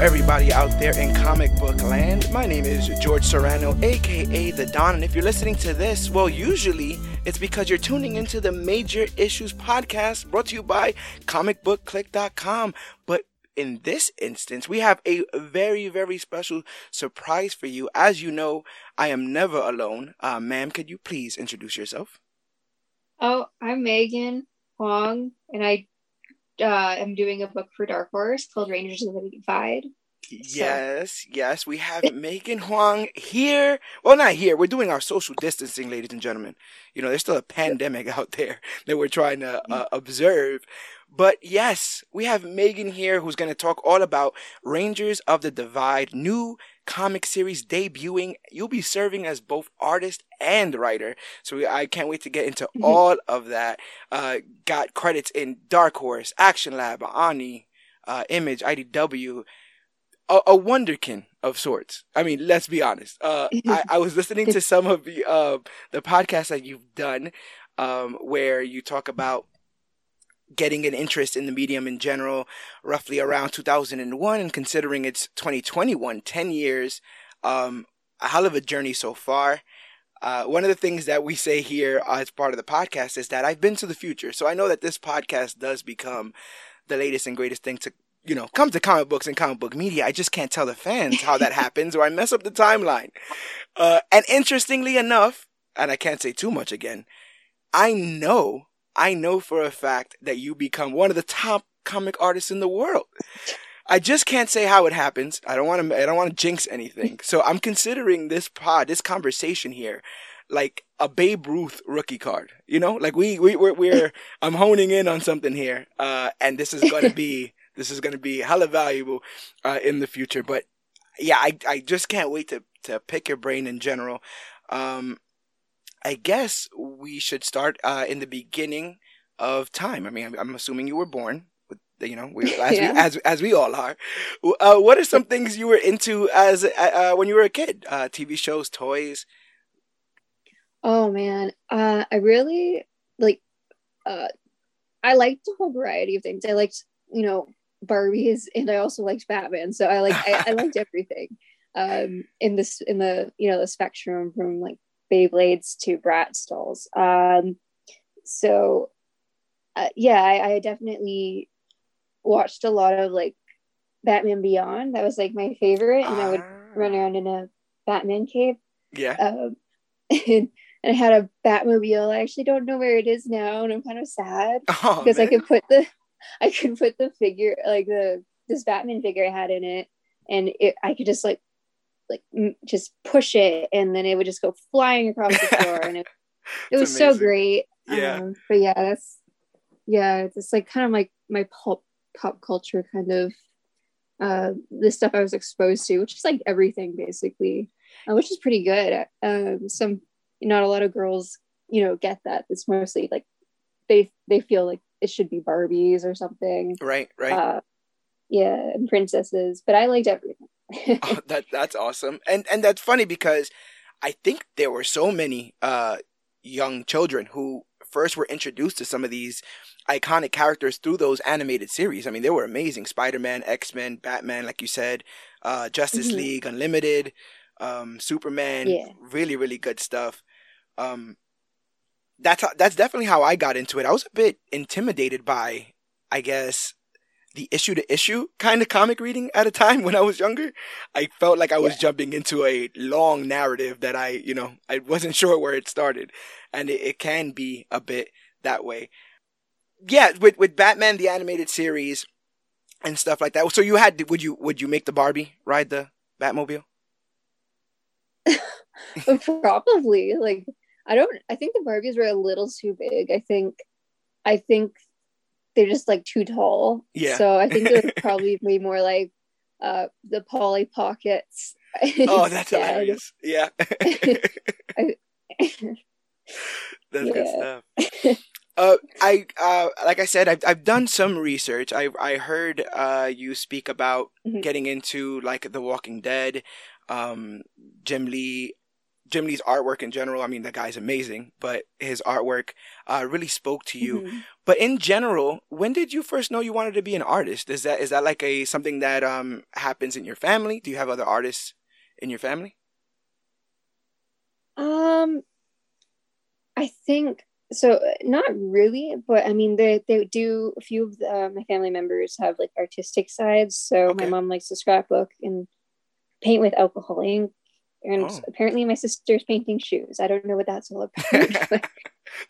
Everybody out there in comic book land. My name is George Serrano, aka The Don. And if you're listening to this, well, usually it's because you're tuning into the Major Issues podcast brought to you by comicbookclick.com. But in this instance, we have a very, very special surprise for you. As you know, I am never alone. Uh, ma'am, could you please introduce yourself? Oh, I'm Megan Huang, and I uh, am doing a book for Dark Horse called Rangers of the Divide. Yes, yes, we have Megan Huang here. Well, not here. We're doing our social distancing, ladies and gentlemen. You know, there's still a pandemic out there that we're trying to uh, observe. But yes, we have Megan here who's going to talk all about Rangers of the Divide, new comic series debuting. You'll be serving as both artist and writer. So we, I can't wait to get into Mhm. all of that. Uh, got credits in Dark Horse, Action Lab, Oni, uh, Image, IDW, a, a wonderkin of sorts. I mean, let's be honest. Uh, I, I was listening to some of the uh, the podcasts that you've done, um, where you talk about getting an interest in the medium in general, roughly around 2001, and considering it's 2021, 10 years, um, a hell of a journey so far. Uh, one of the things that we say here as part of the podcast is that I've been to the future, so I know that this podcast does become the latest and greatest thing to you know come to comic books and comic book media. I just can't tell the fans how that happens, or I mess up the timeline. Uh, and interestingly enough, and I can't say too much again, I know, I know for a fact that you become one of the top comic artists in the world. I just can't say how it happens. I don't want to. I don't want to jinx anything. So I'm considering this pod, this conversation here, like a Babe Ruth rookie card. You know, like we we we're, we're I'm honing in on something here, uh, and this is gonna be this is gonna be hella valuable uh, in the future. But yeah, I I just can't wait to to pick your brain in general. Um, I guess we should start uh, in the beginning of time. I mean, I'm, I'm assuming you were born. With, you know, we, as, Yeah. we, as as we all are. Uh, what are some things you were into as uh, uh, when you were a kid? Uh, TV shows, toys. Oh man, uh, I really like. Uh, I liked a whole variety of things. I liked, you know, Barbies, and I also liked Batman. So I like, I, I liked everything. Um, in this, in the, you know, the spectrum from like Beyblades to Bratz dolls. Um, so, uh, yeah, I, I definitely watched a lot of like Batman Beyond. That was like my favorite, and I would run Ah. around in a Batman cape. Yeah. Um, and, and I had a Batmobile. I actually don't know where it is now, and I'm kind of sad Oh, because I could put the, I could put the figure like the this Batman figure I had in it, and it I could just like, like m- just push it, and then it would just go flying across the floor, and it, it was so great. Yeah. Um, but yeah, that's yeah, it's like kind of like my pop pop culture kind of uh the stuff I was exposed to, which is like everything basically, uh, which is pretty good. Um, some not a lot of girls, you know, get that. It's mostly like they they feel like it should be Barbies or something. Right. Right. Uh, yeah, and princesses, but I liked everything. Oh, that that's awesome, and and that's funny because I think there were so many uh young children who first were introduced to some of these iconic characters through those animated series. I mean, they were amazing: Spider Man, X Men, Batman, like you said, uh, Justice Mhm. League Unlimited, um, Superman. Yeah. Really, really good stuff. Um, that's how, that's definitely how I got into it. I was a bit intimidated by, I guess, the issue to issue kind of comic reading at a time when I was younger. I felt like I was jumping into a long narrative that I, you know, I wasn't sure where it started. And it, it can be a bit that way. yeah, with with Batman the animated series and stuff like that. So you had would you would you make the Barbie ride the Batmobile? Probably. Like I don't I think the Barbies were a little too big. I think I think they're just like too tall. Yeah. So I think they're probably be more like uh the Polly Pockets. Oh, that's hilarious. Yeah. I, That's good stuff. Uh, I uh, like I said, I've I've done some research. I I heard uh you speak about Mhm. getting into like The Walking Dead, um, Jim Lee, Jim Lee's artwork in general. I mean, the guy's amazing, but his artwork uh really spoke to you. Mhm. But in general, when did you first know you wanted to be an artist? Is that is that like a something that um happens in your family? Do you have other artists in your family? Um, I think so. Not really, but I mean, they they do. A few of the, uh, my family members have like artistic sides. So Okay. my mom likes to scrapbook and paint with alcohol ink, and Oh. apparently my sister's painting shoes. I don't know what that's all about. but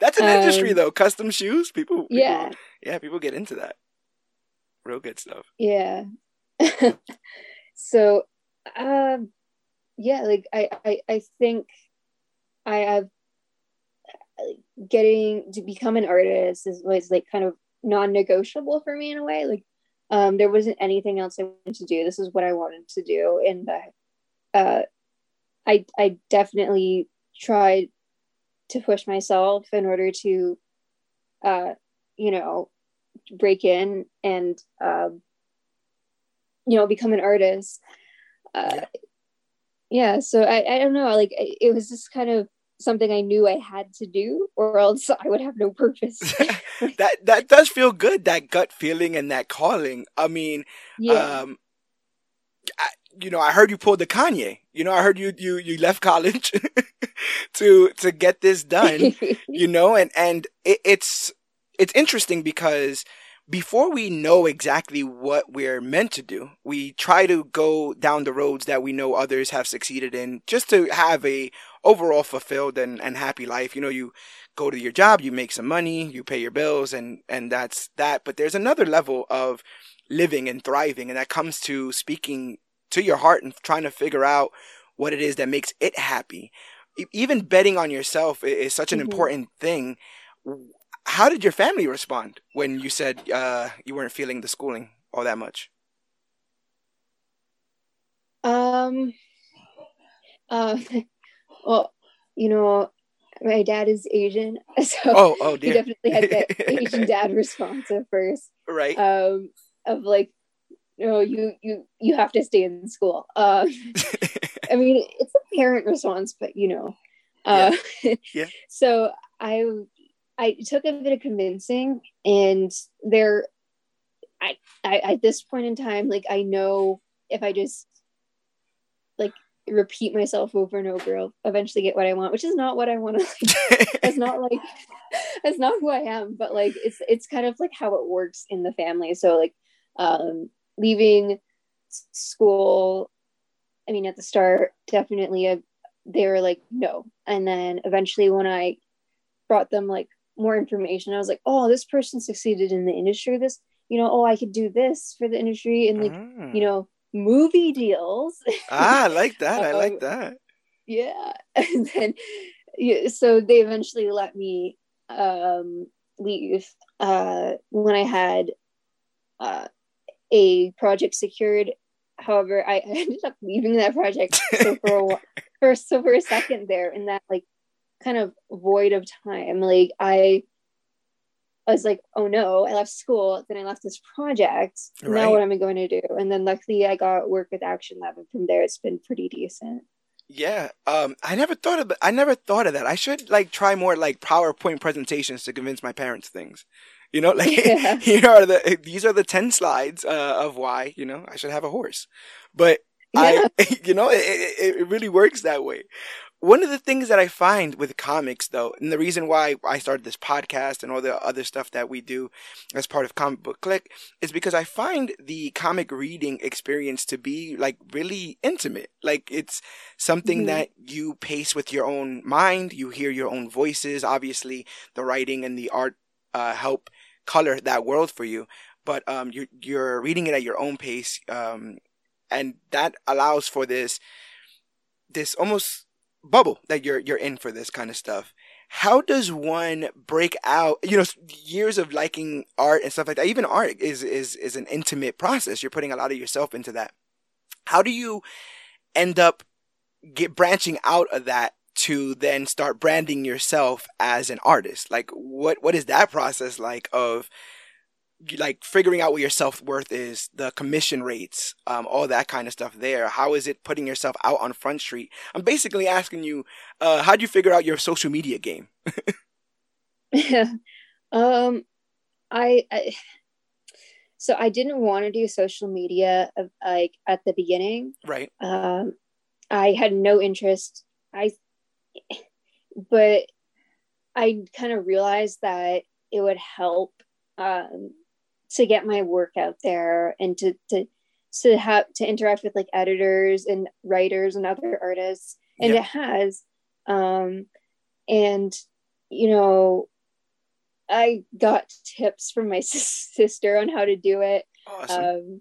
That's an industry Um, though. Custom shoes, people, people. yeah, yeah, people get into that. Real good stuff. yeah. so, um, yeah, like I I I think I have getting to become an artist is was like kind of non-negotiable for me in a way like um there wasn't anything else i wanted to do this is what i wanted to do and uh i i definitely tried to push myself in order to uh you know break in and um you know become an artist uh Yeah. so i i don't know like it was just kind of something i knew i had to do or else i would have no purpose that that does feel good. That gut feeling and that calling. I mean, yeah um, I, you know, I heard you pulled the Kanye. You know, I heard you you you left college to to get this done. you know, and and it, it's it's interesting because before we know exactly what we're meant to do, we try to go down the roads that we know others have succeeded in just to have a overall fulfilled and, and happy life. You know, you go to your job, you make some money, you pay your bills and, and that's that. But there's another level of living and thriving and that comes to speaking to your heart and trying to figure out what it is that makes it happy. Even betting on yourself is such an Mhm. important thing how did your family respond when you said uh, you weren't feeling the schooling all that much? um uh well you know my dad is asian so Oh, oh he definitely had that asian dad response at first right. um of like no you you you have to stay in school um I mean, it's a parent response, but you know. Uh, Yeah. So I I took a bit of convincing, and there, I, I at this point in time, like I know if I just like repeat myself over and over, I'll eventually get what I want, which is not what I want to. That's not like that's not who I am, but like it's it's kind of like how it works in the family. So like um leaving school I mean, at the start, definitely, uh, they were like, no. And then eventually, when I brought them like more information, I was like, oh, this person succeeded in the industry. This, you know, oh, I could do this for the industry and like, Mm. you know, movie deals. ah, I like that. I Um, like that. yeah. And then, yeah, so they eventually let me um, leave uh, when I had uh, a project secured. However, I ended up leaving that project so for a while, for so for a second there in that like kind of void of time. Like I, I was like, oh no, I left school, then I left this project. Right. Now what am I going to do? And then luckily I got work with Action Lab, and from there it's been pretty decent. Yeah. Um, I never thought of I never thought of that. I should like try more like PowerPoint presentations to convince my parents things. You know, like Yeah. here are the these are the ten slides uh, of why you know I should have a horse. But I, you know, it, it, it really works that way. One of the things that I find with comics, though, and the reason why I started this podcast and all the other stuff that we do as part of Comic Book Click is because I find the comic reading experience to be like really intimate. Like it's something Mhm. that you pace with your own mind. You hear your own voices. Obviously, the writing and the art uh, help color that world for you, but um, you're you're reading it at your own pace, um, and that allows for this this almost bubble that you're you're in for this kind of stuff. How does one break out? You know, years of liking art and stuff like that. Even art is is is an intimate process. You're putting a lot of yourself into that. How do you end up get branching out of that to then start branding yourself as an artist? Like, what what is that process like of like figuring out what your self worth is, the commission rates, um, all that kind of stuff there. How is it putting yourself out on Front Street? I'm basically asking you, uh, how do you figure out your social media game? yeah. um, I, I, so I didn't want to do social media of, like at the beginning. Right. Um, I had no interest. I, but I kind of realized that it would help um, to get my work out there and to to to have to interact with like editors and writers and other artists and it has. Um and you know i got tips from my sister on how to do it. Awesome. um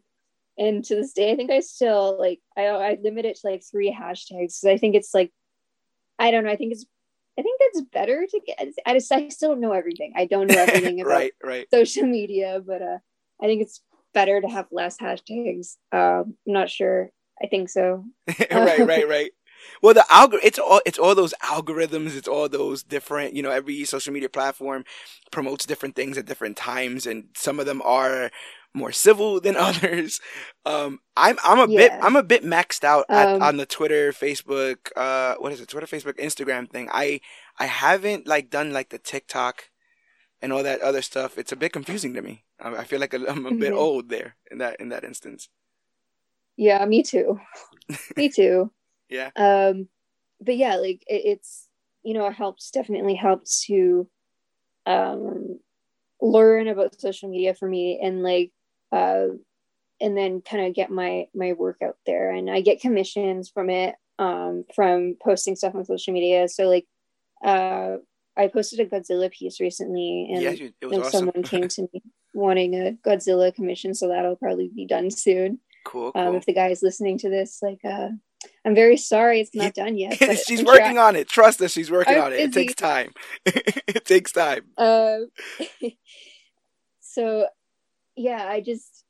and to this day i think i still like i i limit it to like three hashtags because i think it's like i don't know i think it's I think that's better to get. I just I still don't know everything. I don't know everything about right, right. social media, but uh, I think it's better to have less hashtags. Um, I'm not sure. I think so. right, right, right. Well, the algor it's all it's all those algorithms. It's all those different. You know, every social media platform promotes different things at different times, and some of them are more civil than others. Um, I'm I'm a yeah. bit I'm a bit maxed out at, um, on the Twitter, Facebook, uh, what is it? Twitter, Facebook, Instagram thing. I I haven't like done like the TikTok and all that other stuff. It's a bit confusing to me. I, I feel like I'm a mm-hmm. bit old there in that in that instance. Yeah, me too. me too. yeah. Um, but yeah, like it, it's you know it helps definitely helps to um learn about social media for me and like uh, and then kind of get my my work out there. And i get commissions from it um, from posting stuff on social media. So like uh, i posted a godzilla piece recently and, yeah, and awesome. someone came to me wanting a godzilla commission. So that'll probably be done soon. Cool, um, cool. Um, if the guy is listening to this like uh, i'm very sorry it's not done yet she's I'm working on it. Trust us she's working on it. It takes time. It takes time. Uh, so yeah i just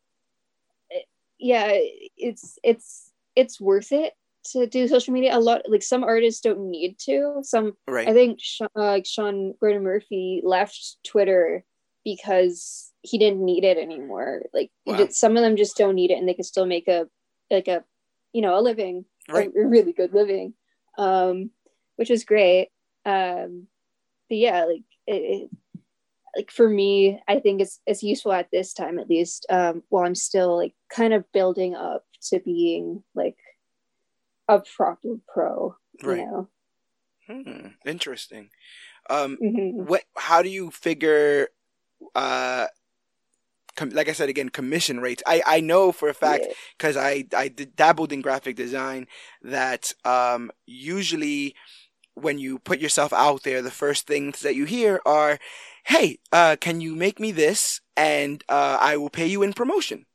yeah it's it's it's worth it to do social media. A lot like some artists don't need to. Some right. I think uh, like sean gordon murphy left twitter because he didn't need it anymore. Like wow. some of them just don't need it and they can still make a like a you know a living right. a, a really good living um which is great. Um but yeah like it, like for me i think it's it's useful at this time at least um while i'm still like kind of building up to being like a proper pro right. you know hmm. interesting um mm-hmm. what how do you figure uh com- like I said again, commission rates. I, I know for a fact because yeah. I I dabbled in graphic design that um usually when you put yourself out there, the first things that you hear are, "Hey, uh, can you make me this, and uh, I will pay you in promotion."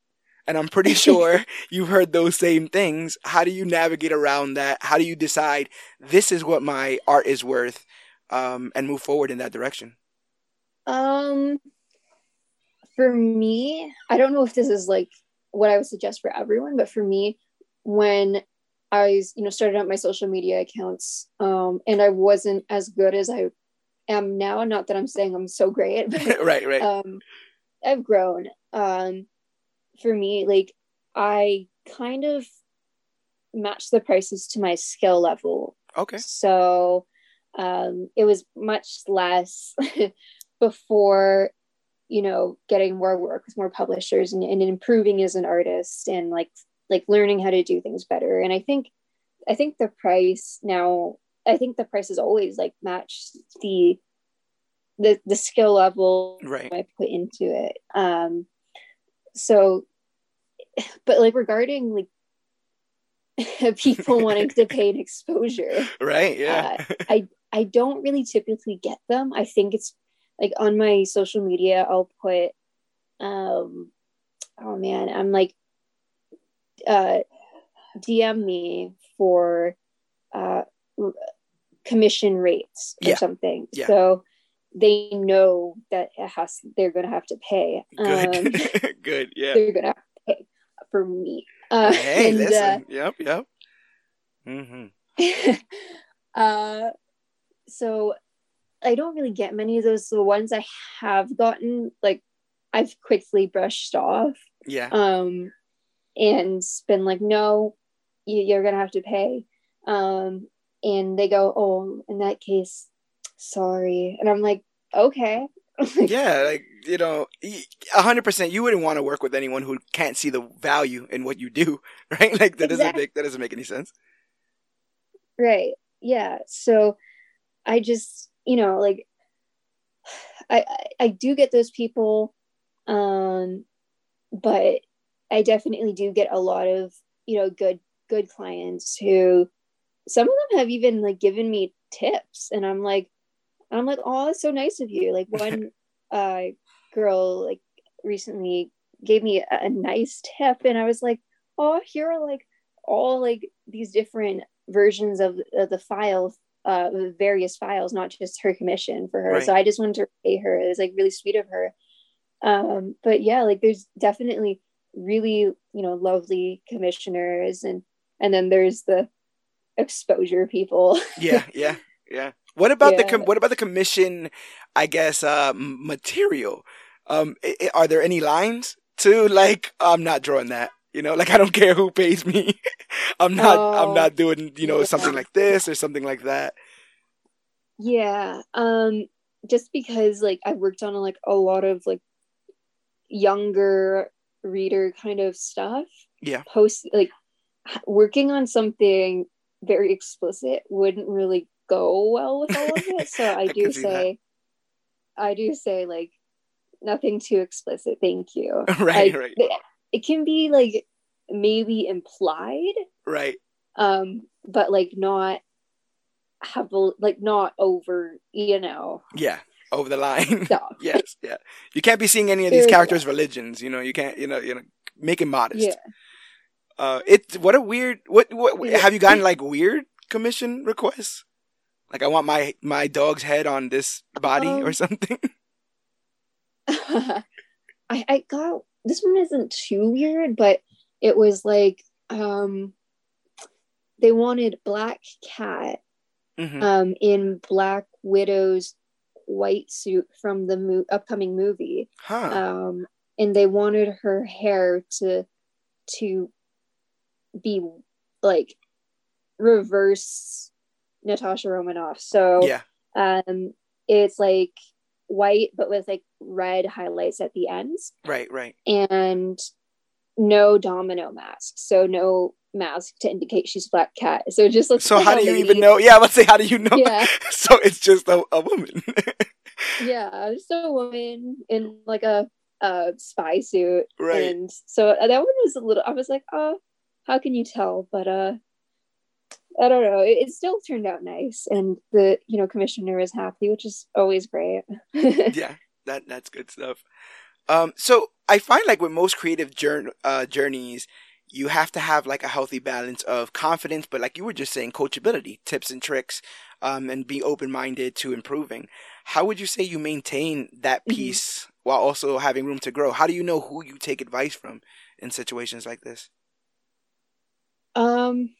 And I'm pretty sure you've heard those same things. How do you navigate around that? How do you decide this is what my art is worth, um, and move forward in that direction? Um, for me, I don't know if this is like what I would suggest for everyone, but for me, when I, you know, started out my social media accounts, um, and I wasn't as good as I am now. Not that I'm saying I'm so great, but right, right. Um, I've grown. Um, for me, like I kind of match the prices to my skill level. Okay. So um, it was much less before, you know, getting more work with more publishers and, and improving as an artist and like like learning how to do things better. And i think i think the price now i think the price is always like match the the the skill level right. i put into it. Um so but like regarding like people wanting to pay an exposure right yeah. uh, i i don't really typically get them. I think it's like on my social media I'll put um oh man I'm like uh DM me for uh commission rates or Yeah. something Yeah. so they know that it has they're gonna have to pay Good. um Good. Yeah. they're gonna have to pay for me uh Hey, and, uh, listen. Yep. Yep. hmm uh, so I don't really get many of those. The ones I have gotten, like I've quickly brushed off, Yeah. um, and been like, no, you, you're gonna have to pay. Um, and they go, oh, in that case, sorry. And I'm like, okay. yeah. Like you know, hundred percent. You wouldn't want to work with anyone who can't see the value in what you do, right? Like that doesn't make that doesn't make any sense. right yeah so i just you know like I, I i do get those people um but i definitely do get a lot of you know good good clients who some of them have even like given me tips. And i'm like i'm like oh that's so nice of you. Like one uh girl like recently gave me a, a nice tip. And i was like oh here are like all like these different versions of, of the file uh various files not just her commission for her. Right. so i just wanted to pay her. It was like really sweet of her. Um but yeah like there's definitely really you know lovely commissioners and and then there's the exposure people Yeah. Yeah. Yeah. What about the com- what about the commission? I guess uh, material. Um, i- i- are there any lines to like? I'm not drawing that. You know, like I don't care who pays me. I'm not. I'm Oh, not doing. You know, yeah. something like this or something like that. Yeah. Um just because like I worked on like a lot of like younger reader kind of stuff. Yeah. Post like working on something very explicit wouldn't really go well with all of it. So I, I do that. say I do say like nothing too explicit, thank you. right. Right. It can be like maybe implied, Right. um, but like not have like not over, you know, Yeah. Over the line. yes. Yeah. You can't be seeing any of these characters' religions. You know. You can't. You know. You know. Make it modest. Yeah. Uh, it. What a weird. What. What. Yeah. Have you gotten like weird commission requests? Like I want my my dog's head on this body or Um, something. I, I got this one isn't too weird, but it was like um they wanted Black Cat hmm um in Black Widow's white suit from the mo- upcoming movie. Huh. Um and they wanted her hair to to be like reverse Natasha Romanoff. So yeah. um it's like white but with like red highlights at the ends Right. Right. and no domino mask so no mask to indicate she's black cat so it just looks So like how do you lady. even know? Yeah. Let's say how do you know? yeah so it's just a, a woman. yeah just a woman in like a, a spy suit right. and so that one was a little i was like oh how can you tell but uh i don't know it, it still turned out nice and the you know commissioner is happy which is always great yeah, that that's good stuff. Um, so I find like with most creative jour- uh, journeys, you have to have like a healthy balance of confidence, but like you were just saying, coachability, tips and tricks, um, and be open minded to improving. How would you say you maintain that piece while also having room to grow? How do you know who you take advice from in situations like this? Um,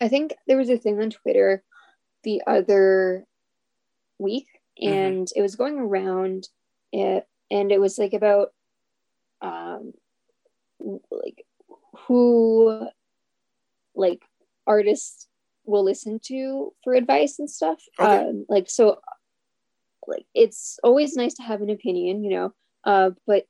I think there was a thing on Twitter the other week, Mhm. and it was going around it, and it was like about um, like who like artists will listen to for advice and stuff. Okay. Um, like so, like it's always nice to have an opinion, you know. Uh, but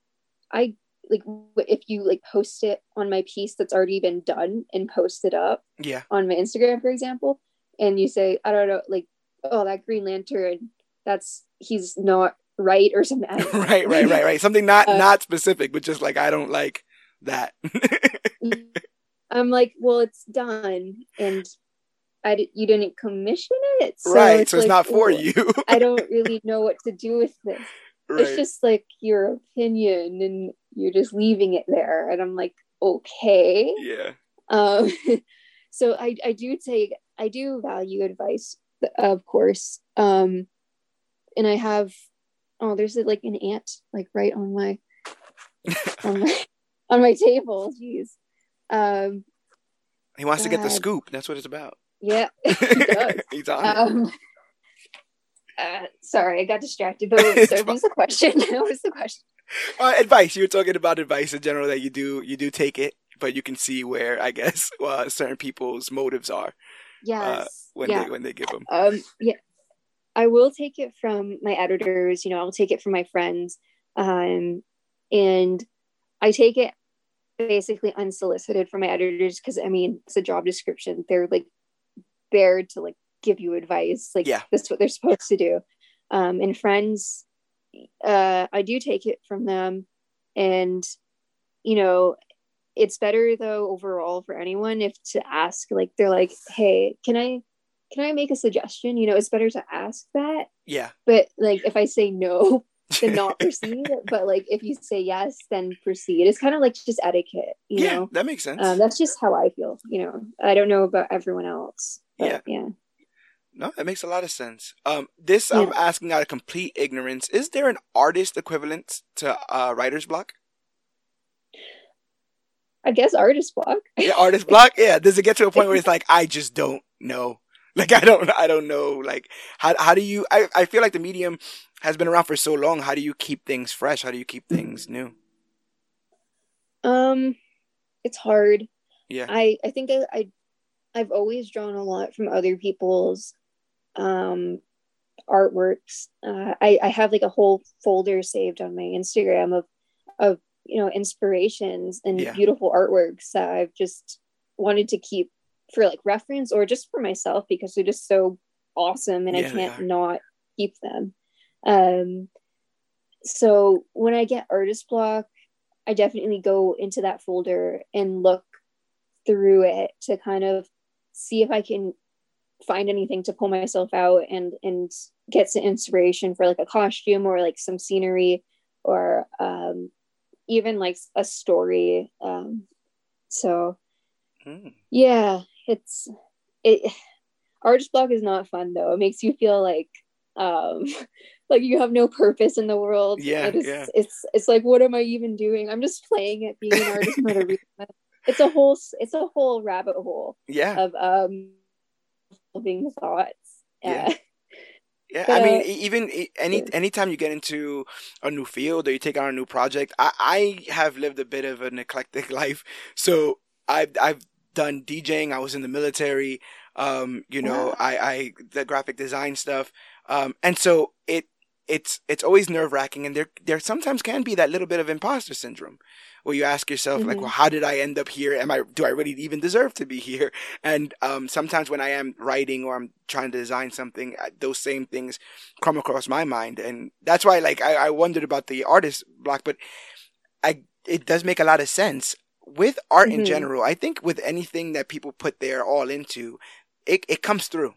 I like if you like post it on my piece that's already been done and posted up Yeah, on my Instagram, for example, and you say, I don't know, like, oh, that Green Lantern, that's he's not right or something. I don't know. right, right, right, right. Something not Uh, not specific, but just like I don't like that. I'm like, well, it's done, and I you didn't commission it, so right? It's so it's like, not for you. I don't really know what to do with this. Right. It's just like your opinion, and you're just leaving it there, and I'm like, okay, yeah. Um, so I I do take I do value advice, of course. Um, and I have oh, there's like an ant like right on my on my on my table. Jeez. Um, he wants to get the scoop. That's what it's about. Yeah, he does. He's on um, uh, sorry, I got distracted. But wait, so what was the question? what was the question? Uh, advice. You were talking about advice in general that you do you do take it, but you can see where I guess uh, certain people's motives are. Uh, yes. Uh, when yeah. they when they give them. Um. Yeah. I will take it from my editors. You know, I'll take it from my friends. Um, and I take it basically unsolicited from my editors because I mean it's a job description. They're like there to like give you advice. Like yeah. that's what they're supposed to do. Um, and friends, uh, I do take it from them, and you know, it's better though overall for anyone if to ask like they're like, hey, can I can I make a suggestion? You know, it's better to ask that. Yeah. But like if I say no, then not proceed. but like if you say yes, then proceed. It's kind of like just etiquette, you yeah, know. That makes sense. Um, that's just how I feel, you know. I don't know about everyone else. yeah. Yeah. No, that makes a lot of sense. Um, this yeah. I'm asking out of complete ignorance. Is there an artist equivalent to uh, writer's block? I guess artist block. yeah, artist block. Yeah. Does it get to a point where it's like I just don't know? Like I don't, I don't know. Like how how do you? I I feel like the medium has been around for so long. How do you keep things fresh? How do you keep things new? Um, it's hard. Yeah. I I think I, I I've always drawn a lot from other people's um artworks. Uh, I I have like a whole folder saved on my Instagram of of you know inspirations and yeah. beautiful artworks that I've just wanted to keep for like reference or just for myself because they're just so awesome and yeah, I can't not keep them. Um, so when I get artist block, I definitely go into that folder and look through it to kind of see if I can find anything to pull myself out and and get some inspiration for like a costume or like some scenery or um, even like a story. Um, so mm. yeah, it's it artist block is not fun though. It makes you feel like um like you have no purpose in the world. Yeah, it is, yeah. It's it's like what am I even doing? I'm just playing it, being an artist. It's a whole it's a whole rabbit hole. Yeah. Of um being thoughts. Yeah. Yeah, but, I mean, even any anytime you get into a new field or you take on a new project, I, I have lived a bit of an eclectic life. So I've I've done DJing. I was in the military. Um, you know, wow. I, I, the graphic design stuff. Um, and so it, it's, it's always nerve wracking. And there, there sometimes can be that little bit of imposter syndrome where you ask yourself, mm-hmm. like, well, how did I end up here? Am I, do I really even deserve to be here? And, um, sometimes when I am writing or I'm trying to design something, those same things come across my mind. And that's why, like, I, I wondered about the artist block, but I, it does make a lot of sense with art mm-hmm. in general, I think with anything that people put their all into, it, it comes through.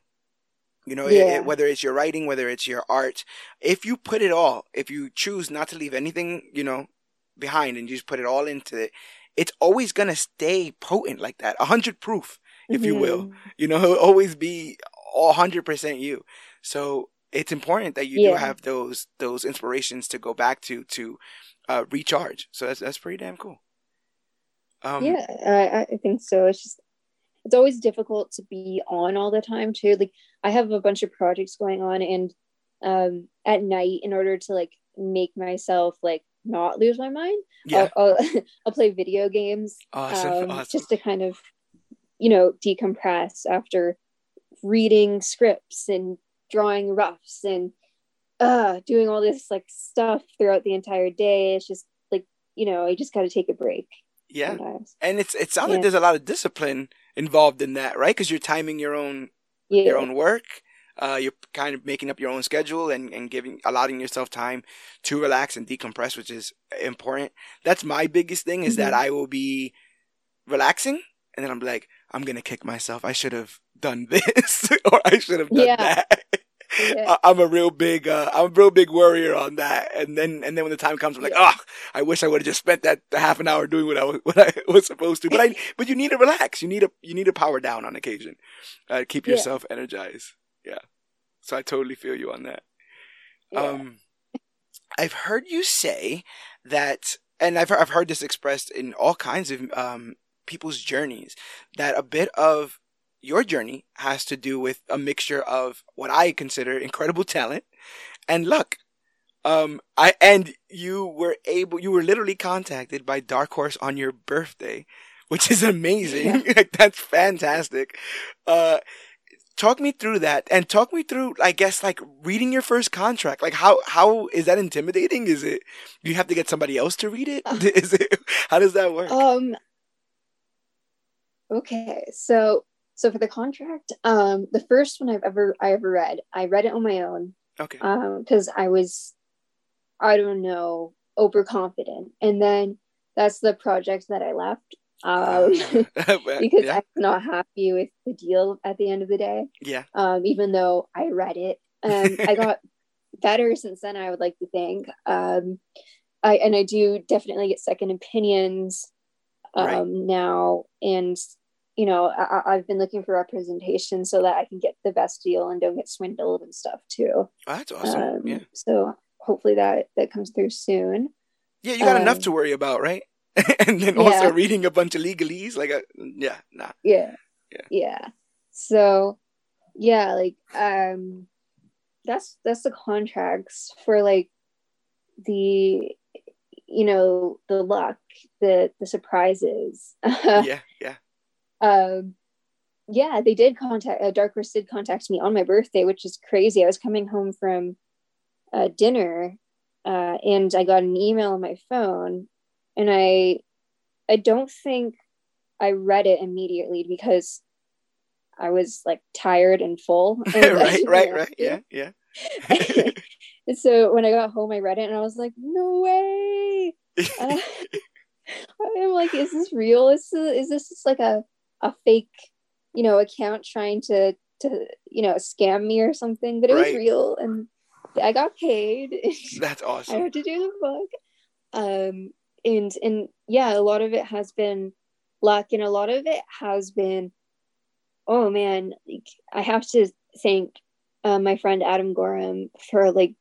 You know, yeah. it, it, whether it's your writing, whether it's your art, if you put it all, if you choose not to leave anything, you know, behind and you just put it all into it, it's always gonna stay potent like that, a hundred proof, if mm-hmm. you will. You know, it'll always be a hundred percent you. So it's important that you yeah. do have those those inspirations to go back to to uh, recharge. So that's that's pretty damn cool. Um, yeah, I, I think so. It's just it's always difficult to be on all the time too. Like I have a bunch of projects going on, and um, at night, in order to like make myself like not lose my mind, yeah. I'll, I'll, I'll play video games, awesome. Um, awesome. just to kind of you know decompress after reading scripts and drawing roughs and uh doing all this like stuff throughout the entire day. It's just like you know I just got to take a break. Yeah, sometimes. and it's it sounds yeah. like there's a lot of discipline involved in that, right? Because you're timing your own yeah. your own work. Uh, you're kind of making up your own schedule and, and giving allowing yourself time to relax and decompress, which is important. That's my biggest thing is mm-hmm. that I will be relaxing and then I'm like, I'm gonna kick myself. I should have done this or I should have done Yeah. that. Yeah. I- I'm a real big, uh, I'm a real big worrier on that. And then, and then when the time comes, I'm like, oh, I wish I would have just spent that half an hour doing what I was, what I was supposed to. But I, but you need to relax. You need to, you need to power down on occasion, uh, keep Yeah. yourself energized. Yeah. So I totally feel you on that. Yeah. Um, I've heard you say that, and I've I've heard this expressed in all kinds of um people's journeys that a bit of your journey has to do with a mixture of what I consider incredible talent and luck. Um, I and you were able, you were literally contacted by Dark Horse on your birthday, which is amazing. like that's fantastic. Uh, talk me through that and talk me through i guess like reading your first contract like how how is that intimidating is it you have to get somebody else to read it is it how does that work Um. Okay, so so for the contract, um, the first one I've ever I ever read, I read it on my own, okay um, because I was, I don't know, overconfident, and then that's the project that I left, um, because yeah I'm not happy with the deal at the end of the day. yeah Um, even though I read it, um, I got better since then. I would like to think, um, I and I do definitely get second opinions um, Right. now, and you know I, I've been looking for representation so that I can get the best deal and don't get swindled and stuff too. oh, that's awesome Um, yeah So hopefully that that comes through soon. yeah you got enough um, to worry about right and then also yeah. reading a bunch of legalese like a, yeah nah Yeah. Yeah. Yeah. So yeah, like um that's that's the contracts for like the you know the luck the the surprises yeah yeah um yeah they did contact uh, dark horse did contact me on my birthday which is crazy. I was coming home from uh, dinner uh, and i got an email on my phone and i i don't think i read it immediately because i was like tired and full. And right right right. Yeah yeah. And so when i got home i read it and i was like no way. Uh, I'm like, is this real? Is this, is this just like a a fake, you know, account trying to to you know scam me or something? But it Right. was real, and I got paid. that's awesome. I had to do the book, um, and and yeah, a lot of it has been luck, and a lot of it has been, oh man, like I have to thank uh, my friend Adam Gorham for like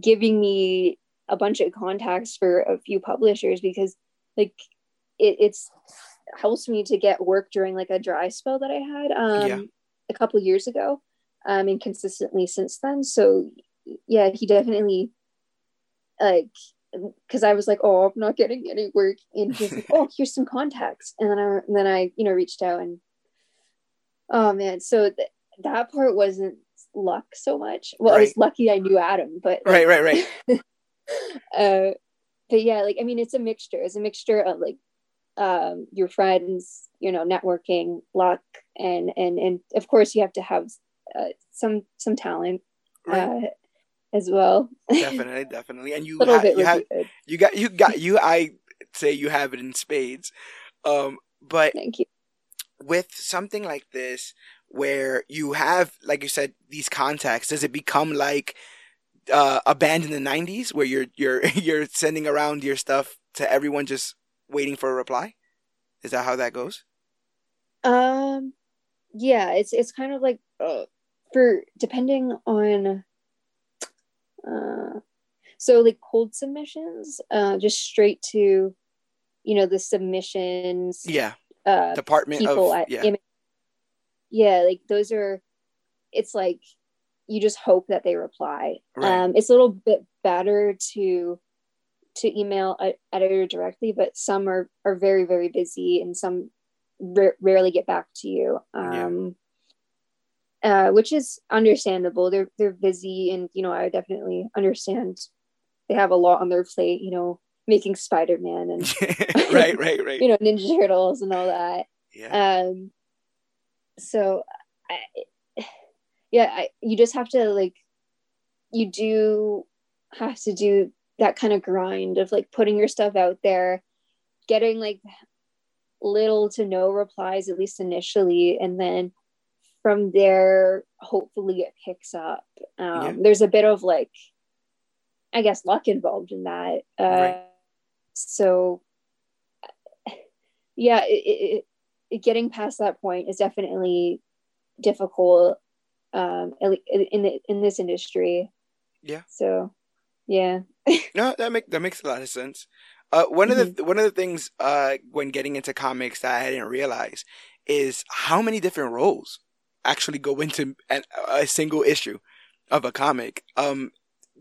giving me a bunch of contacts for a few publishers because like it, it's helps me to get work during like a dry spell that I had um Yeah. a couple years ago um and consistently since then. So yeah he definitely like because I was like oh I'm not getting any work and he's like oh here's some contacts and then I and then I you know reached out and oh man so th- that part wasn't luck so much. Well I was lucky I knew Adam but right right right. uh but yeah like i mean it's a mixture. It's a mixture of like um your friends you know networking luck and and and of course you have to have uh, some some talent right. uh as well. Definitely definitely. And you ha- you have you got you got you i say you have it in spades. Um but thank you. with something like this where you have like you said these contacts does it become like uh, a band in the 90s where you're you're you're sending around your stuff to everyone just waiting for a reply? Is that how that goes? Um yeah it's it's kind of like uh, for depending on uh so like cold submissions uh just straight to you know the submissions yeah. uh department people of at yeah. yeah like those are it's like you just hope that they reply. Right. um it's a little bit better to to email a editor directly but some are are very very busy and some ra- rarely get back to you. Yeah. um uh which is understandable. They're they're busy and you know i definitely understand they have a lot on their plate you know making spider-man and right right right. you know ninja turtles and all that. Yeah. Um so I, yeah I, you just have to like you do have to do that kind of grind of like putting your stuff out there getting like little to no replies, at least initially. And then from there, hopefully it picks up. Um, yeah. There's a bit of like, I guess, luck involved in that. Uh, right. So, yeah, it, it, it, getting past that point is definitely difficult um, in the, in this industry. Yeah. So, yeah. no, that make that makes a lot of sense. Uh, one mm-hmm. of the mm-hmm. one of the things uh, when getting into comics that I didn't realize is how many different roles actually go into an, a single issue of a comic. Um,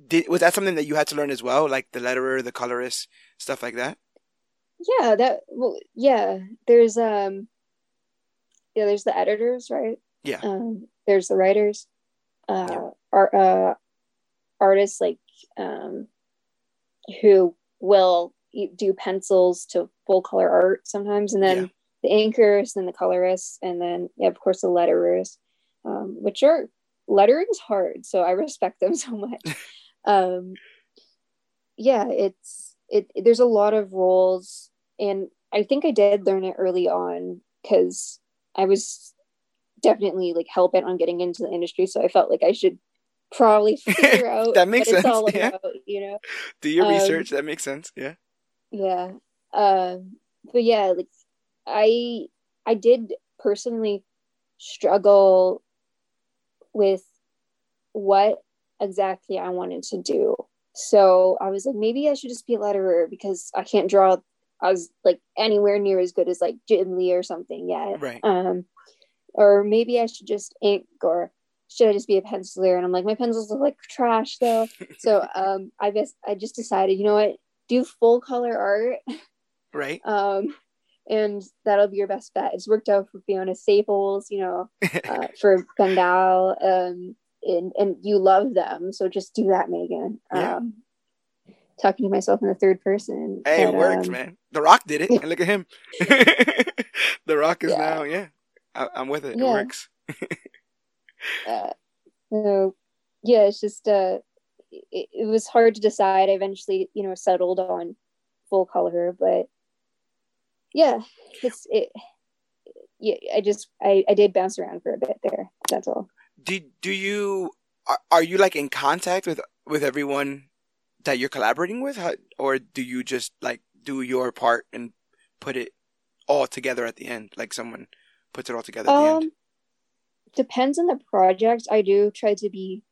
did was that something that you had to learn as well, like the letterer, the colorist, stuff like that? Yeah, that well, yeah. There's um, yeah, there's the editors, right? Yeah. Um, there's the writers, uh, yeah. art, uh, artists like um, who will do pencils to full color art sometimes, and then yeah. the inkers, then the colorists, and then yeah, of course the letterers, um, which are lettering's hard, so I respect them so much. um, yeah, it's it. There's a lot of roles, and I think I did learn it early on because I was definitely like hell bent on getting into the industry, so I felt like I should probably figure out that makes sense. yeah. About, you know, do your um, research. That makes sense. Yeah. Yeah. Um. But yeah, like I I did personally struggle with what exactly I wanted to do. So I was like, maybe I should just be a letterer because I can't draw as like anywhere near as good as like Jim Lee or something yet. Right. Um, or maybe I should just ink or should I just be a penciler? And I'm like, my pencils look like trash though. so um, I guess I just decided, you know what, do full color art. Right. Um, and that'll be your best bet. It's worked out for Fiona Staples, you know, uh, for Gandal, um, and and you love them, so just do that, Megan. Yeah. Um, talking to myself in the third person. Hey, but, it works, um, man. The Rock did it, and look at him. the Rock is yeah. now, yeah. I, am with it. It works. Uh, so yeah, it's just uh, it, it was hard to decide. I eventually, you know, settled on full color, but yeah, it's it. Yeah, I just I I did bounce around for a bit there. That's all. Do do you are, are you like in contact with with everyone that you're collaborating with, How, or do you just like do your part and put it all together at the end, like someone puts it all together at um, the end? Depends on the project. I do try to be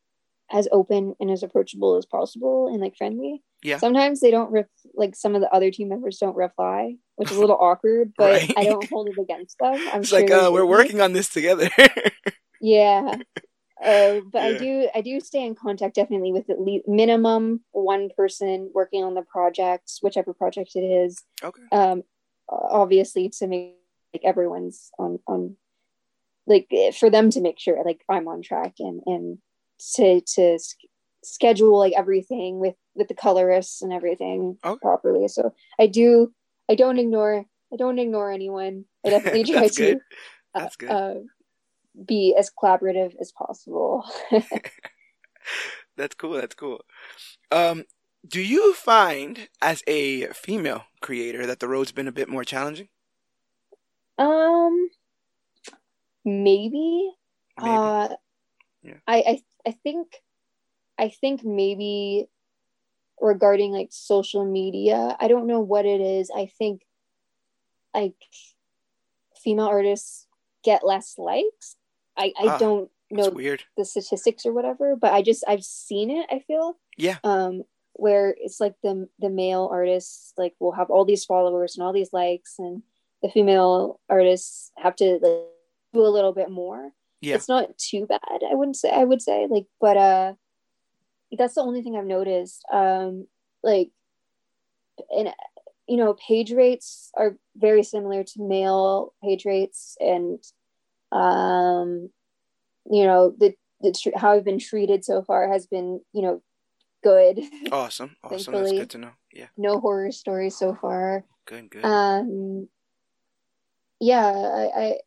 as open and as approachable as possible and like friendly. Yeah. Sometimes they don't ref- like some of the other team members don't reply, which is a little awkward, but right. I don't hold it against them. I'm it's sure like uh, we're working on this together. yeah. Uh, but yeah. I do I do stay in contact definitely with at least minimum one person working on the project, whichever project it is. Okay. Um, obviously to make like everyone's on on like for them to make sure like I'm on track and and to to schedule like everything with with the colorists and everything okay. properly. So I do I don't ignore I don't ignore anyone. I definitely try to uh, uh, be as collaborative as possible. that's cool. That's cool. Um, do you find as a female creator that the road's been a bit more challenging? Um, maybe. maybe. Uh, yeah. I, I I think I think maybe regarding like social media, I don't know what it is. I think like female artists get less likes. I, I ah, don't know weird. the statistics or whatever, but I just I've seen it, I feel. Yeah. Um where it's like the the male artists like will have all these followers and all these likes and the female artists have to like do a little bit more. Yeah. it's not too bad i wouldn't say i would say like but uh that's the only thing i've noticed um like and you know page rates are very similar to male page rates and um you know the, the how i've been treated so far has been you know good. Awesome. Awesome. That's good to know. Yeah. No horror stories so far. Good good. Um yeah I, I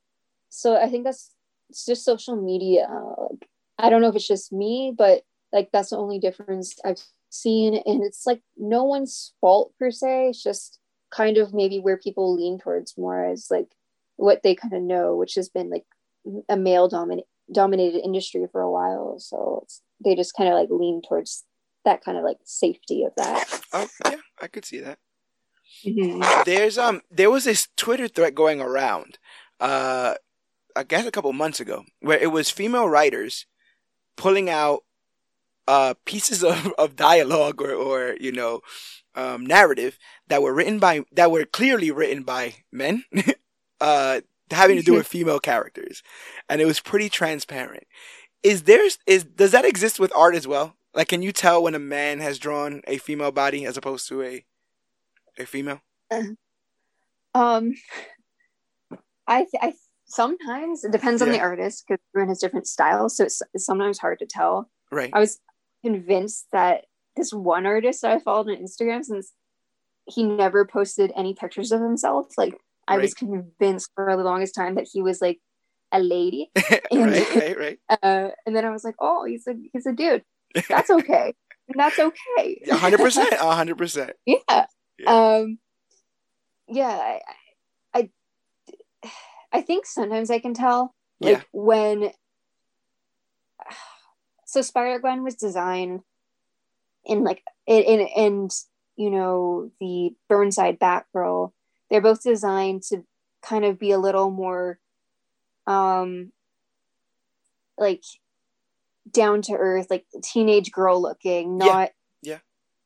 so i think that's it's just social media. Like, I don't know if it's just me, but like that's the only difference I've seen. And it's like no one's fault per se. It's just kind of maybe where people lean towards more as like what they kind of know, which has been like a male dominant dominated industry for a while. So they just kind of like lean towards that kind of like safety of that. Oh yeah, I could see that. Mm-hmm. There's um there was this Twitter threat going around, uh, I guess a couple months ago, where it was female writers pulling out uh pieces of, of dialogue or or you know um, narrative that were written by that were clearly written by men, uh, having to do with female characters, and it was pretty transparent. Is there is does that exist with art as well? Like, can you tell when a man has drawn a female body as opposed to a a female? Uh, um, I I sometimes it depends yeah. on the artist because everyone has different styles, so it's, it's sometimes hard to tell. Right. I was convinced that this one artist I followed on Instagram since he never posted any pictures of himself. Like I right. was convinced for the longest time that he was like a lady. And, right, right, right. Uh, and then I was like, oh, he's a he's a dude. That's okay. and that's okay. hundred percent. hundred percent. Yeah. Um yeah, I, I I think sometimes I can tell like yeah. when so Spider Gwen was designed in like in, in and you know the Burnside Batgirl, they're both designed to kind of be a little more um like down to earth, like teenage girl looking, not yeah. yeah.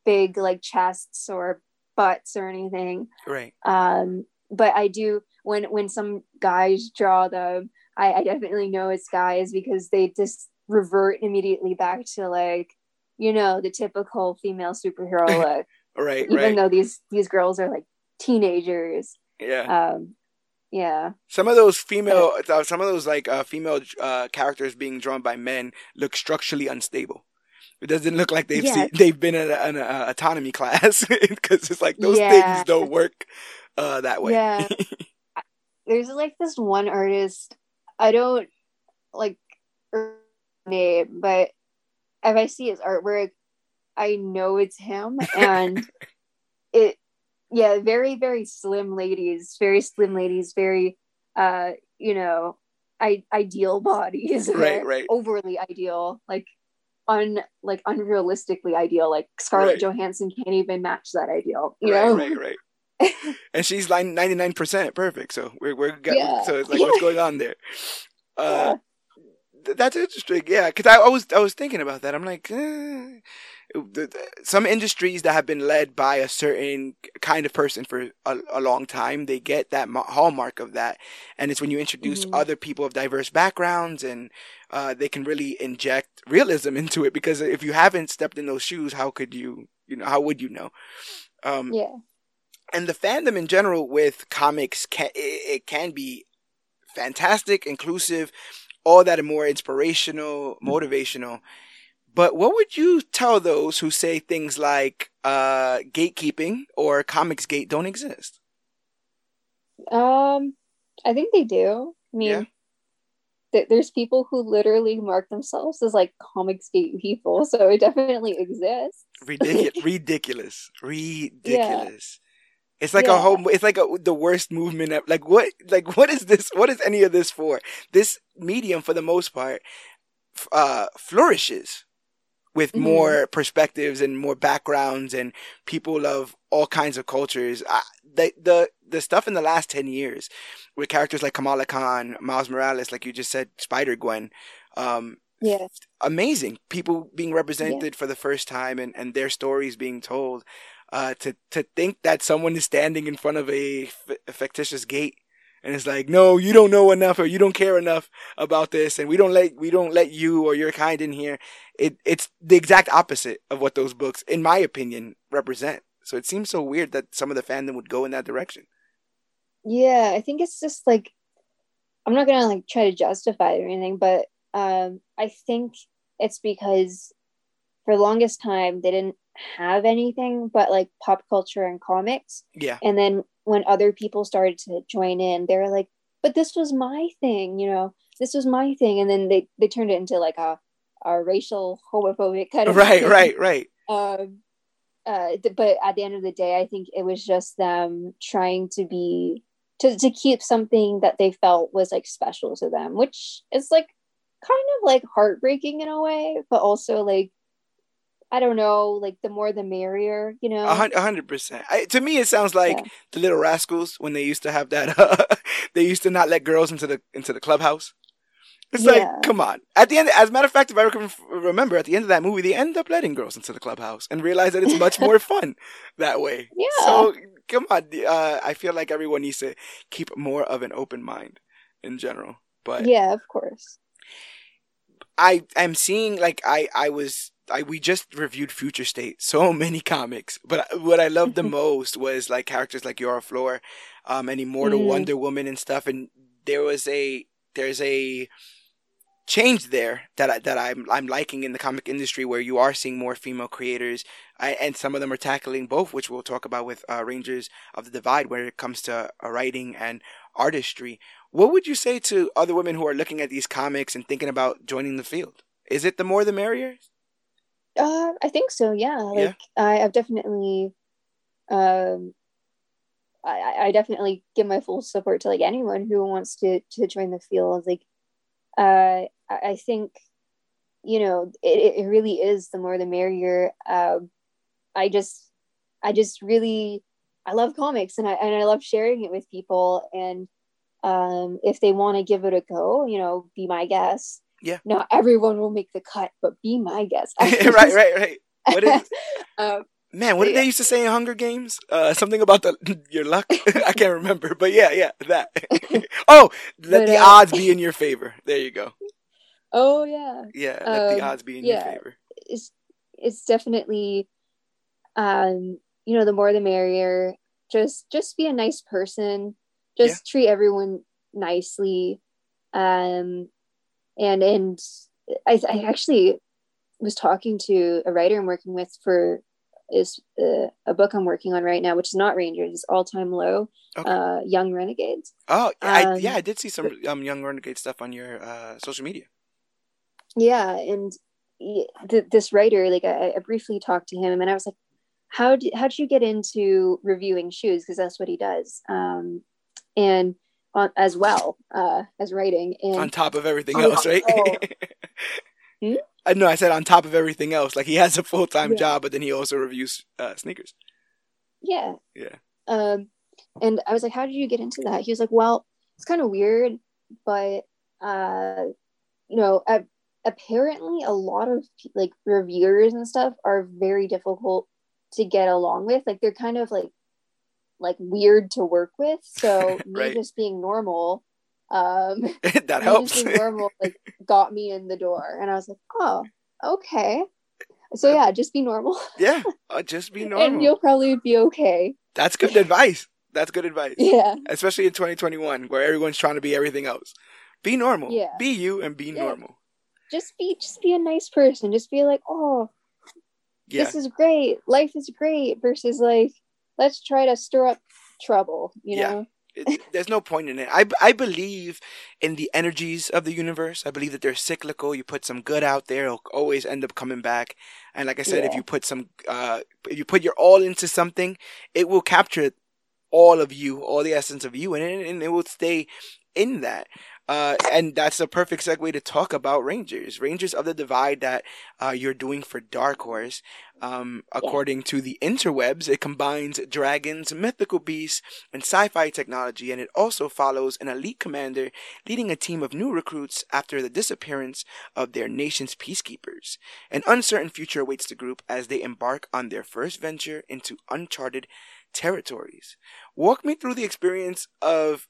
big like chests or butts or anything. Right. Um, but I do when when some guys draw them, I, I definitely know it's guys because they just revert immediately back to like you know the typical female superhero look. Right even right. though these these girls are like teenagers. Yeah. Um yeah. Some of those female uh, some of those like uh, female uh, characters being drawn by men look structurally unstable. It doesn't look like they've seen, they've been in an autonomy class because it's like those yeah. things don't work uh, that way yeah there's like this one artist i don't like name but if I see his artwork, I know it's him. And it, yeah, very, very slim ladies, very slim ladies, very, uh, you know, I, ideal bodies. Right, right. Overly ideal, like un, like unrealistically ideal. Like Scarlett right. Johansson can't even match that ideal. You right, know? right, right. and she's like 99% perfect. So we're, we're, yeah. so it's like, what's going on there? Uh, yeah that's interesting. Yeah, because I, I, was I was thinking about that. I'm like, eh. some industries that have been led by a certain kind of person for a, a long time, they get that hallmark of that, and it's when you introduce mm-hmm. other people of diverse backgrounds and uh, they can really inject realism into it. Because if you haven't stepped in those shoes, how could you? You know, how would you know? Um, yeah. And the fandom in general with comics can it, it can be fantastic, inclusive all that and more inspirational, motivational. But what would you tell those who say things like uh, gatekeeping or comics gate don't exist? Um, I think they do. I mean, yeah. th- there's people who literally mark themselves as like comics gate people, so it definitely exists. Ridiculous, ridiculous, ridiculous. It's like yeah. a whole. It's like a, the worst movement. Of, like what? Like what is this? What is any of this for? This medium, for the most part, uh, flourishes with mm-hmm. more perspectives and more backgrounds and people of all kinds of cultures. I, the the the stuff in the last ten years with characters like Kamala Khan, Miles Morales, like you just said, Spider Gwen. Um, yeah, amazing people being represented yeah. for the first time and and their stories being told uh, to to think that someone is standing in front of a, f- a fictitious gate and it's like, no, you don't know enough or you don't care enough about this, and we don't let we don't let you or your kind in here. It it's the exact opposite of what those books, in my opinion, represent. So it seems so weird that some of the fandom would go in that direction. Yeah, I think it's just like I'm not gonna like try to justify it or anything, but um, I think it's because for the longest time they didn't have anything but like pop culture and comics. Yeah. And then when other people started to join in, they were like, but this was my thing, you know, this was my thing. And then they, they turned it into like a, a racial homophobic kind of right, thing. right, right. Um, uh, but at the end of the day, I think it was just them trying to be to to keep something that they felt was like special to them, which is like kind of like heartbreaking in a way, but also like I don't know, like the more the merrier, you know. A hundred percent. To me, it sounds like yeah. the Little Rascals when they used to have that. Uh, they used to not let girls into the into the clubhouse. It's yeah. like, come on. At the end, as a matter of fact, if I remember, at the end of that movie, they end up letting girls into the clubhouse and realize that it's much more fun that way. Yeah. So come on. Uh, I feel like everyone needs to keep more of an open mind in general. But yeah, of course. I am seeing like I I was I we just reviewed Future State, so many comics, but what I loved the most was like characters like Yara Flor, um, and Immortal mm. Wonder Woman and stuff, and there was a there's a change there that I, that I'm I'm liking in the comic industry where you are seeing more female creators I, and some of them are tackling both which we'll talk about with uh, Rangers of the Divide when it comes to uh, writing and artistry. What would you say to other women who are looking at these comics and thinking about joining the field? Is it the more the merrier uh, I think so yeah like yeah. I, I've definitely um I, I definitely give my full support to like anyone who wants to to join the field like uh I think, you know, it, it really is the more the merrier. Uh, I just, I just really, I love comics and I and I love sharing it with people. And um, if they want to give it a go, you know, be my guest. Yeah. Not everyone will make the cut, but be my guest. right, right, right. What is? um, Man, what did yeah. they used to say in Hunger Games? Uh, something about the your luck. I can't remember, but yeah, yeah, that. oh, let but, the uh, odds be in your favor. There you go. Oh yeah. Yeah, let um, the odds be in yeah, your favor. It's it's definitely um, you know, the more the merrier. Just just be a nice person. Just yeah. treat everyone nicely. Um and and I, I actually was talking to a writer I'm working with for is uh, a book I'm working on right now, which is not Rangers, it's All Time Low, okay. uh, Young Renegades. Oh, I, um, yeah, I did see some um, Young Renegade stuff on your uh, social media yeah and th- this writer like I, I, briefly talked to him and i was like how did how did you get into reviewing shoes because that's what he does um and on, as well uh as writing and on top of everything else right hmm? I know I said on top of everything else, like he has a full time yeah. job, but then he also reviews uh, sneakers. Yeah. Yeah. Um, and I was like, "How did you get into that?" He was like, "Well, it's kind of weird, but uh, you know, I, apparently a lot of like reviewers and stuff are very difficult to get along with like they're kind of like like weird to work with. So right. me just being normal um that helps. normal like got me in the door. And i was like oh okay. So yeah just be normal. Yeah uh, just be normal. and you'll probably be okay. That's good advice. That's good advice. Yeah. Especially in 2021 where everyone's trying to be everything else. Be normal. Yeah. Be you and be yeah. normal. Just be just be a nice person. Just be like oh yeah. this is great. Life is great versus like let's try to stir up trouble you yeah. know it, there's no point in it. I, I believe in the energies of the universe. I believe that they're cyclical. You put some good out there, it'll always end up coming back. And like I said, yeah. if you put some, uh, if you put your all into something, it will capture all of you, all the essence of you, and it, and it will stay in that. Uh, and that's a perfect segue to talk about Rangers. Rangers of the Divide that uh, you're doing for Dark Horse. Um, according to the interwebs, it combines dragons, mythical beasts, and sci fi technology, and it also follows an elite commander leading a team of new recruits after the disappearance of their nation's peacekeepers. An uncertain future awaits the group as they embark on their first venture into uncharted territories. Walk me through the experience of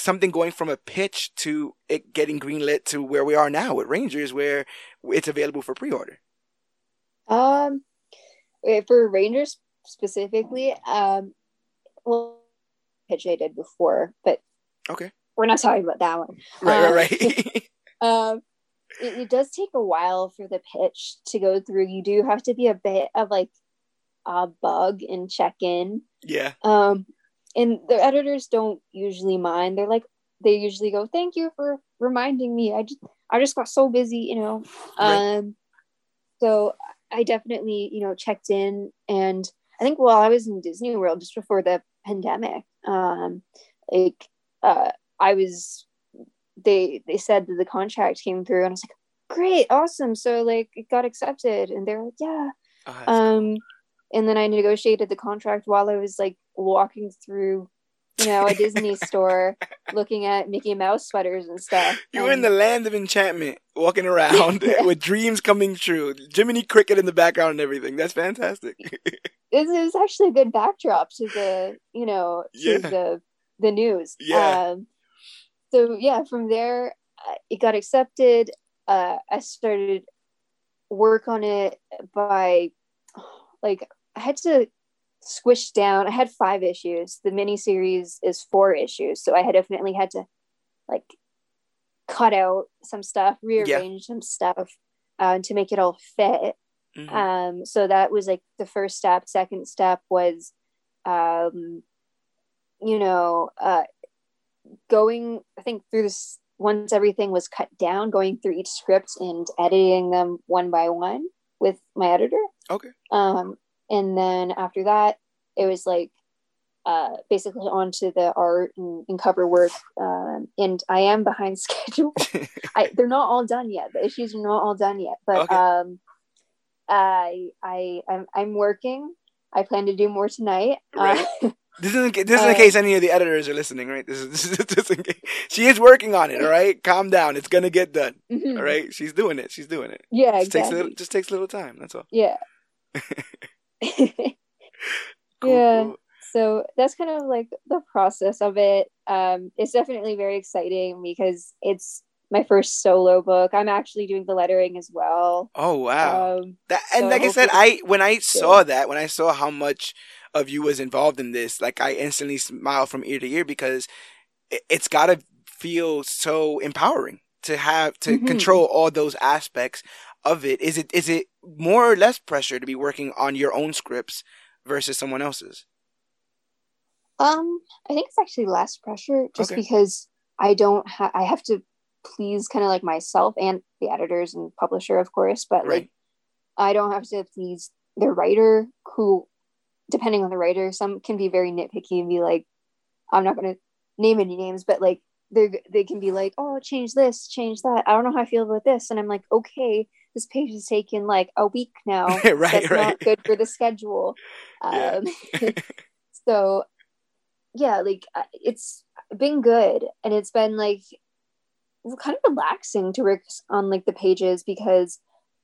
something going from a pitch to it getting greenlit to where we are now with Rangers, where it's available for pre-order? Um, eh, for Rangers specifically, um, well, pitch I did before, but okay, we're not talking about that one. Right, um, right, right. um, it, it does take a while for the pitch to go through. You do have to be a bit of like a bug and check in. Yeah. Um, and the editors don't usually mind they're like they usually go thank you for reminding me i just i just got so busy you know right. um so I definitely, you know, checked in and I think while I was in Disney World just before the pandemic, um, like uh, I was, they they said that the contract came through, and I was like, great, awesome. So like it got accepted, and they're like, yeah. Oh, Um, and then I negotiated the contract while I was like walking through, you know, a Disney store, looking at Mickey Mouse sweaters and stuff. you were in the land of enchantment, walking around with dreams coming true. Jiminy Cricket in the background and everything. That's fantastic. this is actually a good backdrop to the you know to Yeah. the the news Yeah. um, so yeah from there uh, it got accepted uh, i started work on it by like i had to squish down. I had five issues. The miniseries is four issues. So i had definitely had to like cut out some stuff rearrange some stuff uh, to make it all fit. Mhm. um so that was like the first step. Second step was um you know uh going i think through this once everything was cut down going through each script and editing them one by one with my editor. Okay. um and then after that it was like uh basically onto the art and, and cover work um and i am behind schedule I they're not all done yet. The issues are not all done yet, but Okay. um, I I I'm, I'm working. I plan to do more tonight. Right. Uh, This isn't this isn't in Uh, case any of the editors are listening, right? This is this is just in case. She is working on it. All right, calm down. It's gonna get done. mhm. All right, she's doing it. She's doing it. Yeah, Just takes exactly. little, just takes a little time. That's all. Yeah. Cool, Yeah. cool. so that's kind of like the process of it. Um, it's definitely very exciting because it's my first solo book. I'm actually doing the lettering as well. Oh wow. Um, That and So like I said, I when I saw that, when I saw how much of you was involved in this, like I instantly smiled from ear to ear because it, it's got to feel so empowering to have to Mhm. control all those aspects of it. Is it is it more or less pressure to be working on your own scripts versus someone else's? Um, I think it's actually less pressure just Okay. because I don't have I have to please kind of like myself and the editors and publisher, of course, but like I don't have to please the writer who depending on the writer, some can be very nitpicky and be like, I'm not gonna name any names, but like they they can be like, oh, change this, change that. I don't know how I feel about this, and I'm like, okay, this page has taken like a week now. Right, That's right. not good for the schedule. Yeah. Um, so yeah, like uh, it's been good, and it's been like kind of relaxing to work on like the pages because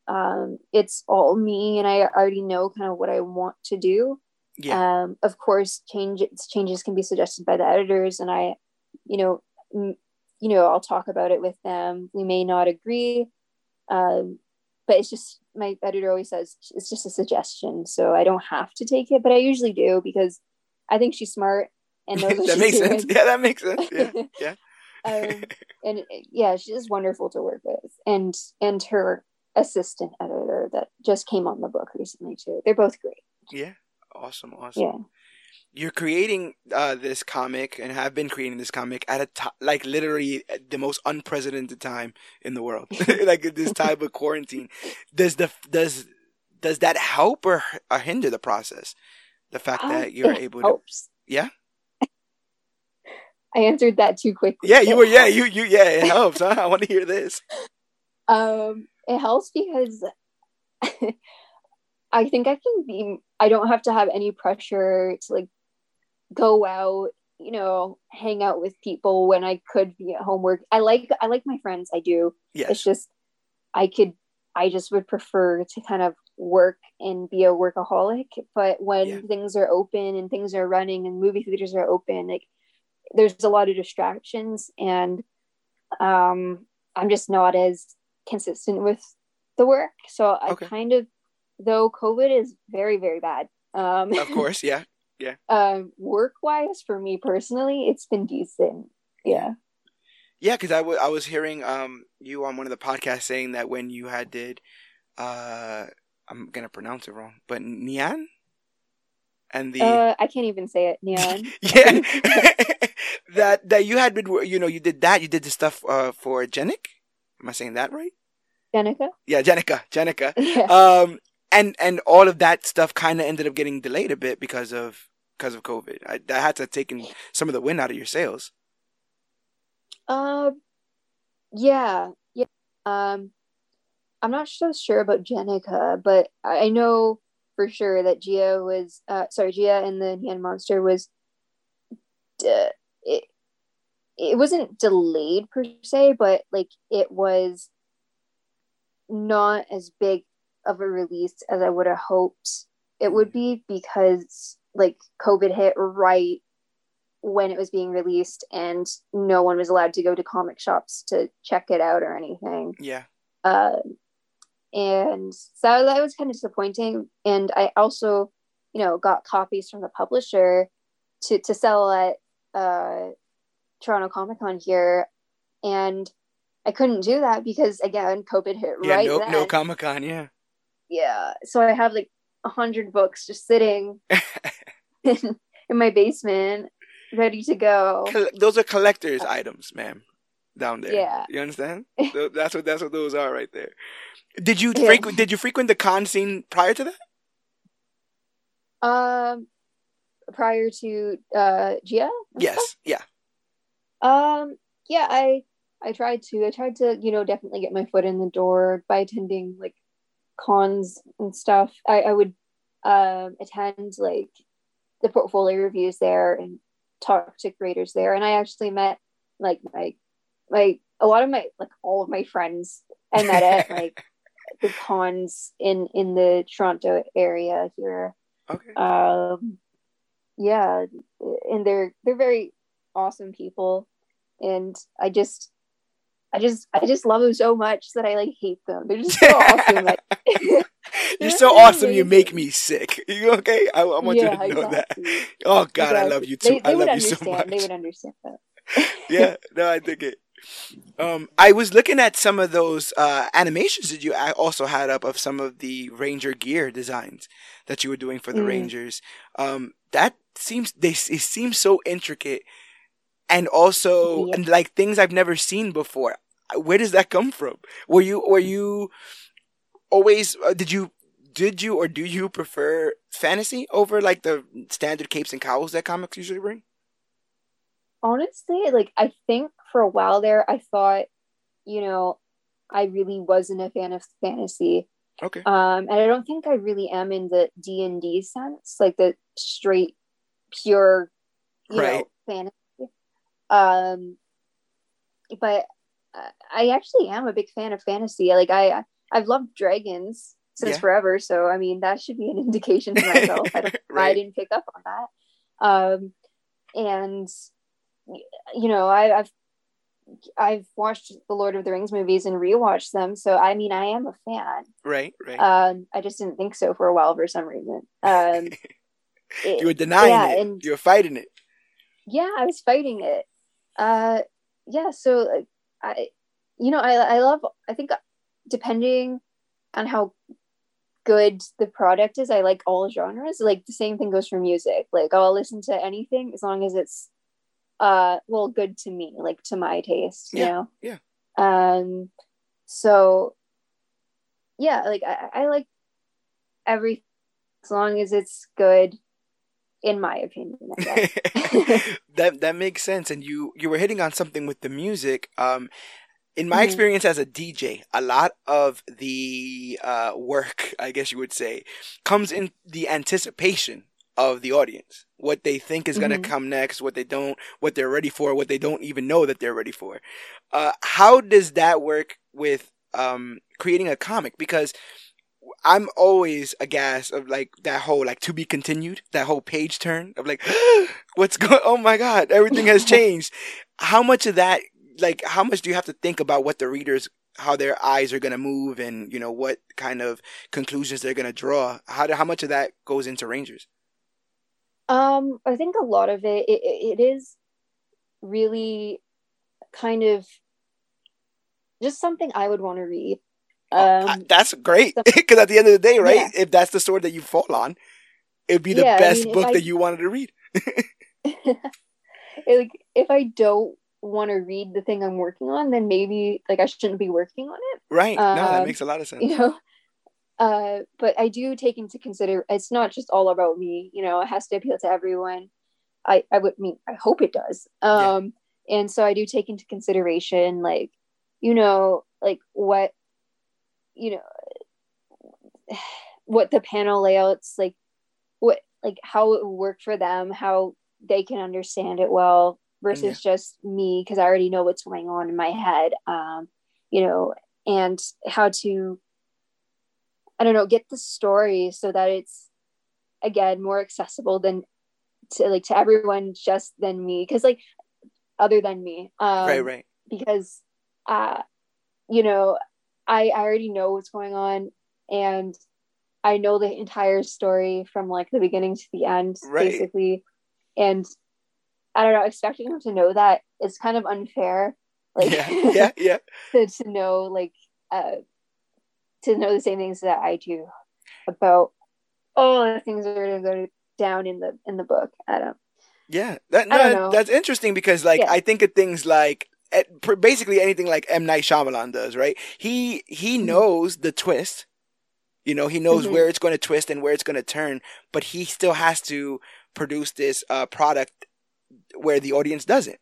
um it's all me and i already know kind of what i want to do Yeah. um of course changes changes can be suggested by the editors and i you know m- you know i'll talk about it with them we may not agree um but it's just my editor always says it's just a suggestion so i don't have to take it but i usually do because i think she's smart and knows what that makes doing. sense. Yeah, that makes sense. Yeah. Yeah. um, and yeah, she's just wonderful to work with, and and her assistant editor that just came on the book recently too. They're both great. Yeah. Awesome. Awesome. Yeah. You're creating uh, this comic and have been creating this comic at a time like literally the most unprecedented time in the world like this type of quarantine does the does does that help or, or hinder the process the fact that you're able to. Yeah? I answered that too quickly. yeah you were yeah you you yeah it helps huh? i want to hear this Um, it helps because I think I can be. I don't have to have any pressure to like go out, you know, hang out with people when I could be at home work. I like I like my friends. I do. yes It's just I could. I just would prefer to kind of work and be a workaholic. But when Yeah. things are open and things are running and movie theaters are open, like there's a lot of distractions and um I'm just not as consistent with the work. So I Okay. kind of though COVID is very, very bad. Um of course yeah um work wise for me personally, it's been decent. Yeah. Yeah, because I I was hearing um you on one of the podcasts saying that when you had did uh I'm gonna pronounce it wrong, but Nian and the Uh I can't even say it, Neon. yeah that that you had been you know you did that you did the stuff uh for Jenik. Am I saying that right? Jennika? Yeah, Jennika, Jennika. Yeah. Um, and and all of that stuff kind of ended up getting delayed a bit because of because of COVID. I, that had to have taken some of the wind out of your sails. Um, yeah, yeah. Um, I'm not so sure about Jennika, but I know for sure that Gia was, uh, sorry, Gia and the Neon Monster was, uh, it, it wasn't delayed per se, but like it was not as big of a release as I would have hoped it would be because like COVID hit right when it was being released and no one was allowed to go to comic shops to check it out or anything. Yeah. Uh, and so that was kind of disappointing. And I also, you know, got copies from the publisher to to sell at uh, Toronto Comic Con here, and I couldn't do that because again, COVID hit Yeah, right no, then. no Comic Con, yeah. yeah, so I have like a hundred books just sitting in, in my basement, ready to go. Those are collector's items, ma'am, down there. Yeah. You understand? That's what that's what those are right there. Did you Yeah. frequent did you frequent the con scene prior to that? Um, prior to uh Gia. Yes. Yeah. Um, yeah, I I tried to. I tried to, you know, definitely get my foot in the door by attending like cons and stuff. I, I would um attend like the portfolio reviews there and talk to creators there. And I actually met like my my a lot of my like all of my friends I met at like the cons in in the Toronto area here Okay. um yeah and they're they're very awesome people and i just i just i just love them so much that i like hate them they're just so awesome like, You're so awesome. You make me sick. You okay? I, I want yeah, you to know that. Oh God, I love you too. they, they I love you so much. they would understand that yeah, no, I dig it. Um, I was looking at some of those uh, animations that you also had up of some of the Ranger gear designs that you were doing for the Mm. Rangers. Um, that seems they it seems so intricate, and also Yeah. and like things I've never seen before. Where does that come from? Were you were you always uh, did you did you or do you prefer fantasy over like the standard capes and cowls that comics usually bring? honestly like i think for a while there i thought you know i really wasn't a fan of fantasy Okay. um and i don't think i really am in the d&d sense like the straight pure you Right. know fantasy um but uh, i actually am a big fan of fantasy like i i've loved dragons since Yeah. forever so i mean that should be an indication to myself i don't I didn't pick up on that. Um, and you know, I, I've I've watched the Lord of the Rings movies and rewatched them, so I mean, I am a fan. Right, right. Um, I just didn't think so for a while for some reason. Um, it- you were denying yeah, it. and- you were fighting it. yeah, I was fighting it. Uh, yeah, so I, you know, I I love. I think depending on how good the product is, I like all genres. Like the same thing goes for music. Like I'll listen to anything as long as it's uh well good to me, like to my taste, you Yeah, know. yeah. Um so yeah, like I, I like every as long as it's good in my opinion. That that makes sense and you you were hitting on something with the music um in my Mhm. experience as a DJ, a lot of the uh, work, I guess you would say, comes in the anticipation of the audience. What they think is going Mhm. to come next, what they don't, what they're ready for, what they don't even know that they're ready for. Uh, how does that work with um, creating a comic? Because I'm always aghast of like that whole like to be continued, that whole page turn of like, what's going? Oh my god, everything has changed. How much of that, like, how much do you have to think about what the readers, how their eyes are gonna move, and you know what kind of conclusions they're gonna draw? How do, how much of that goes into Rangers? Um, I think a lot of it, it, it is really kind of just something I would want to read. Um, Uh, that's great because at the end of the day, right? Yeah. If that's the sword that you fall on, it'd be the Yeah, I best mean, book I- that you wanted to read. like if I don't want to read the thing I'm working on, then maybe like I shouldn't be working on it. Right? no, that Um, makes a lot of sense. You know, uh, but I do take into consider it's not just all about me. You know, it has to appeal to everyone. I I would mean I hope it does. Um, yeah. and so I do take into consideration like, you know, like what, you know, what the panel layouts like, what like how it would work for them, how they can understand it well versus yeah. just me because I already know what's going on in my head. Um, you know, and how to I don't know, get the story so that it's again more accessible than to like to everyone just than me because like other than me um right right because uh you know I, I already know what's going on and I know the entire story from like the beginning to the end right. basically and I don't know expecting them to know that is kind of unfair like yeah yeah, yeah. to, to know like uh to know the same things that I do about all the things that are going to go down in the in the book. I don't. Yeah, that no, that's interesting because like yeah. I think of things like basically anything like M Night Shyamalan does, right? He he mm-hmm. knows the twist. You know, he knows mm-hmm. where it's going to twist and where it's going to turn, but he still has to produce this uh, product where the audience doesn't.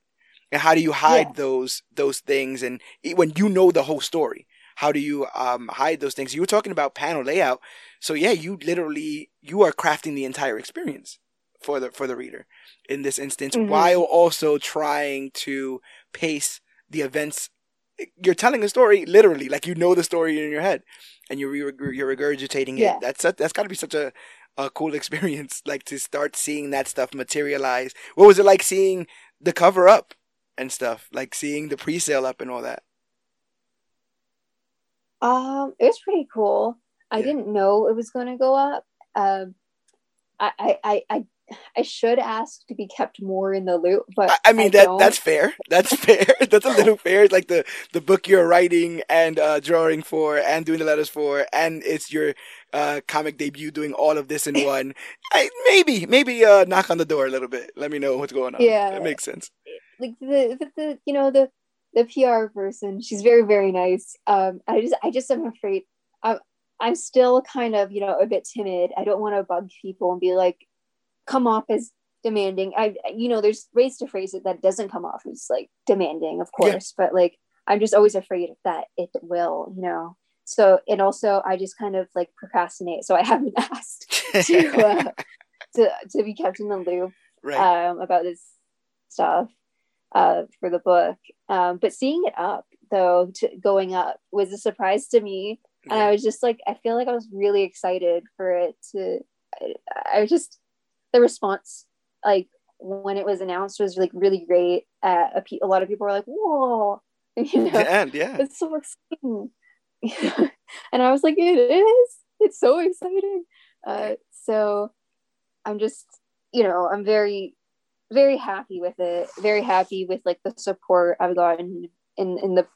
And how do you hide yeah. those those things and when you know the whole story? How do you um, hide those things? You were talking about panel layout, so yeah, you literally you are crafting the entire experience for the for the reader in this instance, mm-hmm. while also trying to pace the events. You're telling a story literally, like you know the story in your head, and you're you're regurgitating yeah. it. That's that's got to be such a a cool experience, like to start seeing that stuff materialize. What was it like seeing the cover up and stuff, like seeing the pre-sale up and all that? Um, it was pretty cool. I yeah. didn't know it was going to go up. Um, I, I, I, I should ask to be kept more in the loop, but I, I mean I that don't. that's fair. That's fair. that's a little fair. It's like the the book you're writing and uh, drawing for, and doing the letters for, and it's your uh, comic debut, doing all of this in one. I, maybe maybe uh, knock on the door a little bit. Let me know what's going on. Yeah, it makes sense. Like the, the, the you know the the PR person. She's very very nice. Um, I just I just am afraid. I'm I'm still kind of you know a bit timid. I don't want to bug people and be like, come off as demanding. I you know there's ways to phrase it that doesn't come off as like demanding, of course, yeah. but like I'm just always afraid that it will, you know. So and also I just kind of like procrastinate. So I haven't asked to uh, to to be kept in the loop right. um, about this stuff uh, for the book. Um, but seeing it up though, to, going up was a surprise to me, and I was just like, I feel like I was really excited for it to. I, I just the response like when it was announced was like really great. Uh, a, a lot of people were like, "Whoa!" You know, and yeah, it's so exciting. and I was like, "It is. It's so exciting." Uh, so I'm just, you know, I'm very very happy with it. Very happy with like the support I've gotten in in the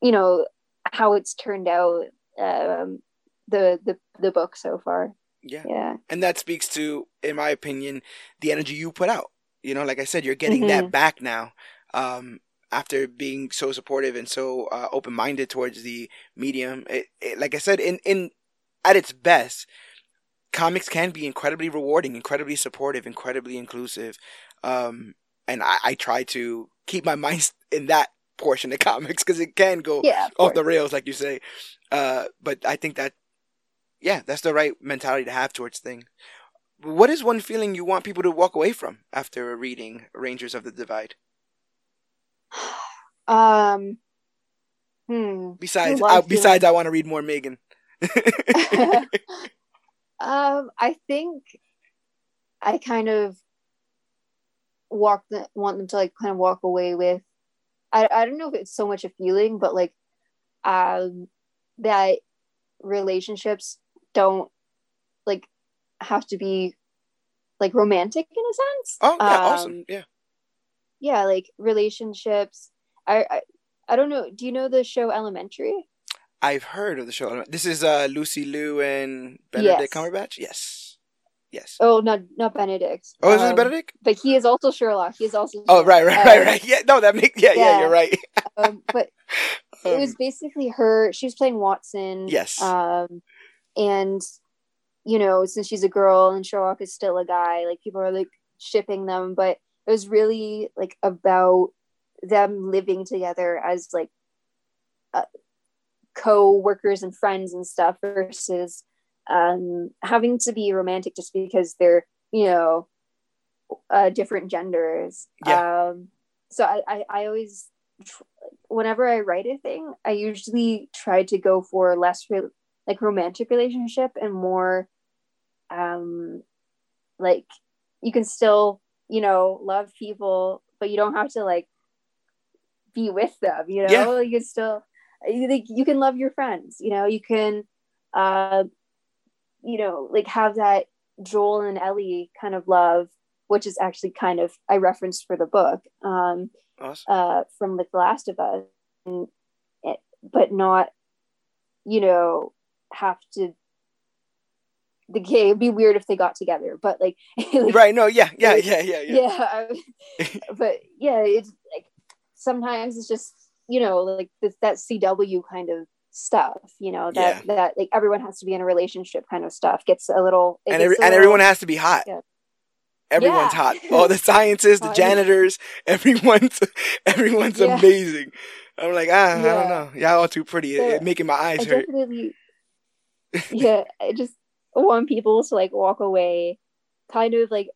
you know how it's turned out um the the the book so far. Yeah. Yeah. And that speaks to in my opinion the energy you put out. You know, like I said, you're getting mm-hmm. that back now. Um after being so supportive and so uh, open-minded towards the medium, it, it, like I said, in in at its best, comics can be incredibly rewarding, incredibly supportive, incredibly inclusive. Um, and I, I try to keep my mind in that portion of comics because it can go yeah, off the rails, like you say. Uh, but I think that, yeah, that's the right mentality to have towards things. What is one feeling you want people to walk away from after reading Rangers of the Divide? Um. Hmm. Besides, I, besides, I want to read more Megan. um, I think I kind of walk the, want them to like kind of walk away with I, I don't know if it's so much a feeling but like um that relationships don't like have to be like romantic in a sense oh yeah um, awesome yeah yeah like relationships I, I i don't know do you know the show elementary i've heard of the show this is uh lucy liu and benedict yes. cumberbatch yes Yes. Oh, not not Benedict. Oh, is um, it Benedict? But he is also Sherlock. He is also. Oh, right, right, right, right. Yeah, no, that makes yeah, yeah, yeah you're right. um, but it was um, basically her. She was playing Watson. Yes. Um, and you know, since she's a girl and Sherlock is still a guy, like people are like shipping them, but it was really like about them living together as like uh, co-workers and friends and stuff versus um, having to be romantic just because they're you know uh, different genders yeah. um, so I, I, I always whenever i write a thing i usually try to go for less re- like romantic relationship and more um like you can still you know love people but you don't have to like be with them you know yeah. you can still you, you can love your friends you know you can uh you know like have that joel and ellie kind of love which is actually kind of i referenced for the book um awesome. uh from like the last of us and, but not you know have to the gay it'd be weird if they got together but like, like right no yeah yeah yeah yeah yeah, yeah but yeah it's like sometimes it's just you know like this, that cw kind of stuff you know that yeah. that like everyone has to be in a relationship kind of stuff gets a little and, every, a and everyone has to be hot. Yeah. everyone's yeah. hot. All the scientists the janitors everyone's everyone's amazing. I'm like ah, i don't know. Y'all all too pretty. So, it, making my eyes I hurt. yeah i just want people to like walk away kind of like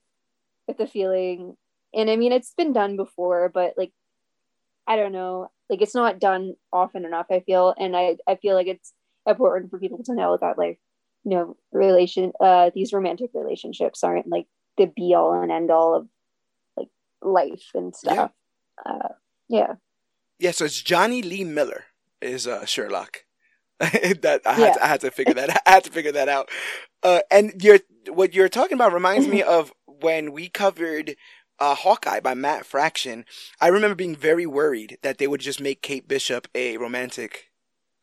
with the feeling. And i mean it's been done before but like i don't know. Like it's not done often enough i feel. And i i feel like it's important for people to know that like you know relation uh these romantic relationships aren't like the be all and end all of like life and stuff. Yeah. uh yeah. Yeah so it's jonny lee miller is uh sherlock that I had, yeah. to, I had to figure that I had to figure that out. Uh, and you're what you're talking about reminds me of when we covered uh, Hawkeye by Matt Fraction. I remember being very worried that they would just make Kate Bishop a romantic,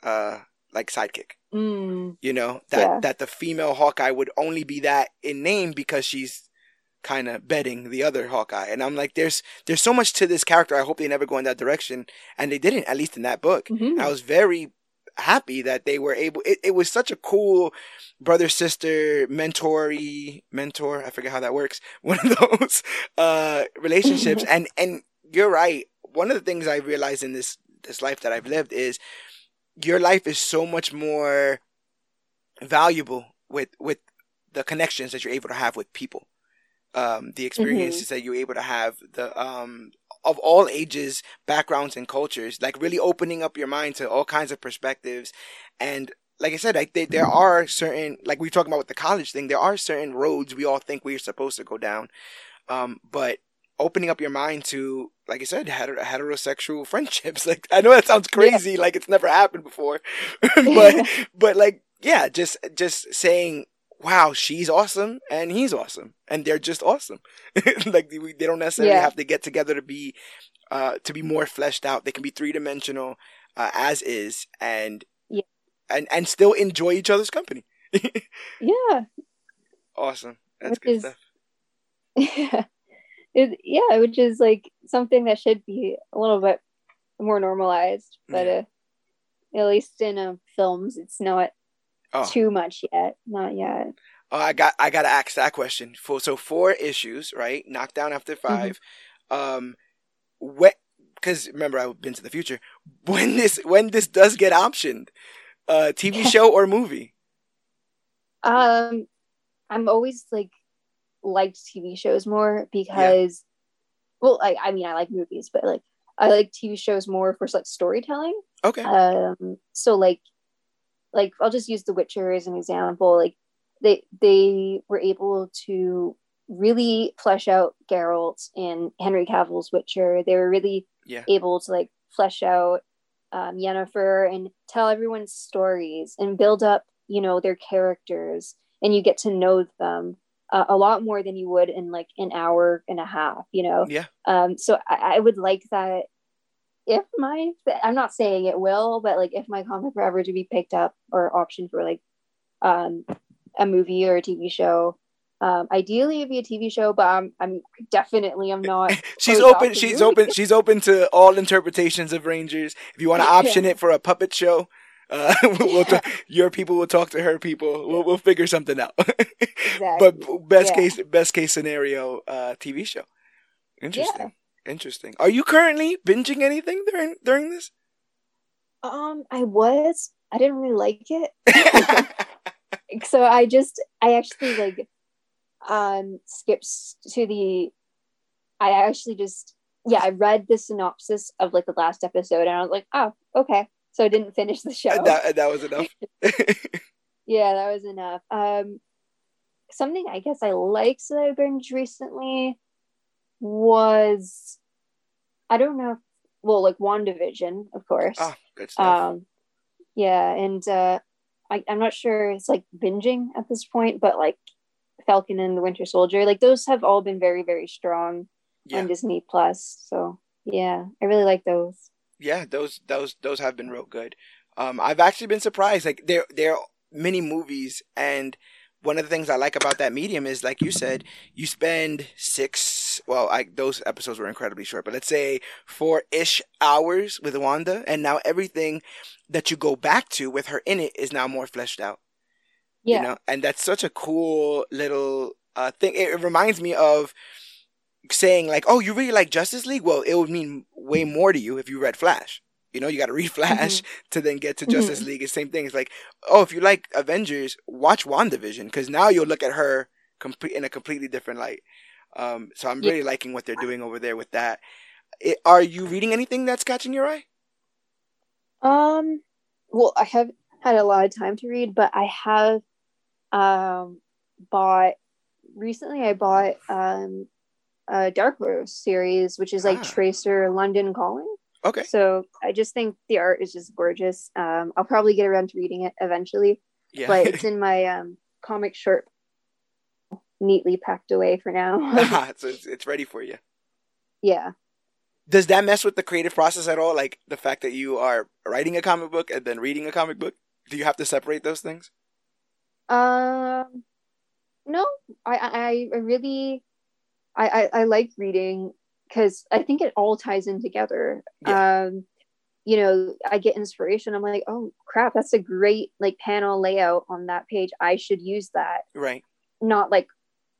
uh, like sidekick. Mm. You know that yeah. that the female Hawkeye would only be that in name because she's kind of betting the other Hawkeye. And I'm like, there's there's so much to this character. I hope they never go in that direction, and they didn't, at least in that book. Mm-hmm. I was very happy that they were able it, it was such a cool brother sister mentory mentor i forget how that works one of those uh relationships. And and you're right. One of the things i realized in this this life that i've lived is your life is so much more valuable with with the connections that you're able to have with people. Um the experiences mm-hmm. that you're able to have the um of all ages, backgrounds, and cultures. Like really opening up your mind to all kinds of perspectives. And like I said, like think there are certain, like we talked about with the college thing, there are certain roads we all think we're supposed to go down. Um, but opening up your mind to, like I said, heter- heterosexual friendships. Like I know that sounds crazy, yeah. like it's never happened before, but but like yeah, just just saying wow, she's awesome and he's awesome, and they're just awesome. like they, they don't necessarily yeah. have to get together to be uh, to be more fleshed out. They can be three dimensional uh, as is, and yeah. and and still enjoy each other's company. yeah. Awesome. That's which good is, stuff. Yeah. It, yeah, which is like something that should be a little bit more normalized, but yeah. uh, at least in uh, films, it's not oh. too much yet. Not yet. Oh, I got I got to ask that question. For so four issues, right? Knockdown after mm-hmm. 5 mm-hmm. Um, what? Because remember, I've been to the future. When this when this does get optioned, uh, TV show or movie? Um, I'm always like liked TV shows more because, yeah. well, I I mean I like movies, but like I like TV shows more for like storytelling. Okay. Um, so like like I'll just use The Witcher as an example. Like they they were able to really flesh out Geralt and Henry Cavill's Witcher. They were really yeah. able to like flesh out um, Yennefer and tell everyone's stories and build up, you know, their characters, and you get to know them uh, a lot more than you would in like an hour and a half. You know. Yeah. Um. So I, I would like that if my I'm not saying it will, but like if my comic were ever to be picked up or optioned for like um a movie or a TV show, um, ideally it'd be a TV show, but I'm I'm definitely I'm not. she's open. She's movie. open. She's open to all interpretations of Rangers. If you want to option yeah. it for a puppet show, Uh, we'll talk, your people will talk to her people. We'll, we'll figure something out. exactly. But best yeah. case, best case scenario, uh, TV show. Interesting. Interesting. Are you currently binging anything during during this? Um, I was. I didn't really like it. so I just, I actually like, um, skips to the. I actually just, yeah, I read the synopsis of like the last episode, and I was like, oh, okay. So I didn't finish the show. That that was enough. yeah, that was enough. Um, something I guess I liked that I binged recently was I don't know if, well like WandaVision, of course. Ah, good stuff. Um yeah, and uh I, I'm not sure it's like binging at this point, but like Falcon and the Winter Soldier, like those have all been very, very strong yeah. on Disney Plus. So yeah, I really like those. Yeah, those those those have been real good. Um, I've actually been surprised. Like they're they're mini movies, and one of the things I like about that medium is, like you said, you spend six. Well, I, those episodes were incredibly short, but let's say four ish hours with Wanda, and now everything that you go back to with her in it is now more fleshed out. Yeah, you know, and that's such a cool little uh, thing. It, it reminds me of saying like, "Oh, you really like Justice League?" Well, it would mean way more to you if you read Flash. You know, you got to read Flash mm-hmm. to then get to Justice mm-hmm. League. It's the same thing. It's like, oh, if you like Avengers, watch WandaVision because now you'll look at her complete in a completely different light. Um, so I'm really yeah. liking what they're doing over there with that. It, are you reading anything that's catching your eye? Um, well, I have had a lot of time to read, but I have um bought recently. I bought um a Dark Horse series, which is like ah. Tracer London Calling. Okay. So I just think the art is just gorgeous. Um, I'll probably get around to reading it eventually. Yeah. But it's in my um, comic short, neatly packed away for now. so it's, it's ready for you. Yeah. Does that mess with the creative process at all? Like the fact that you are writing a comic book and then reading a comic book? Do you have to separate those things? Um, no. I I, I really I, I, I like reading because I think it all ties in together. Yeah. Um, you know, I get inspiration. I'm like, oh crap, that's a great like panel layout on that page. I should use that. Right. Not like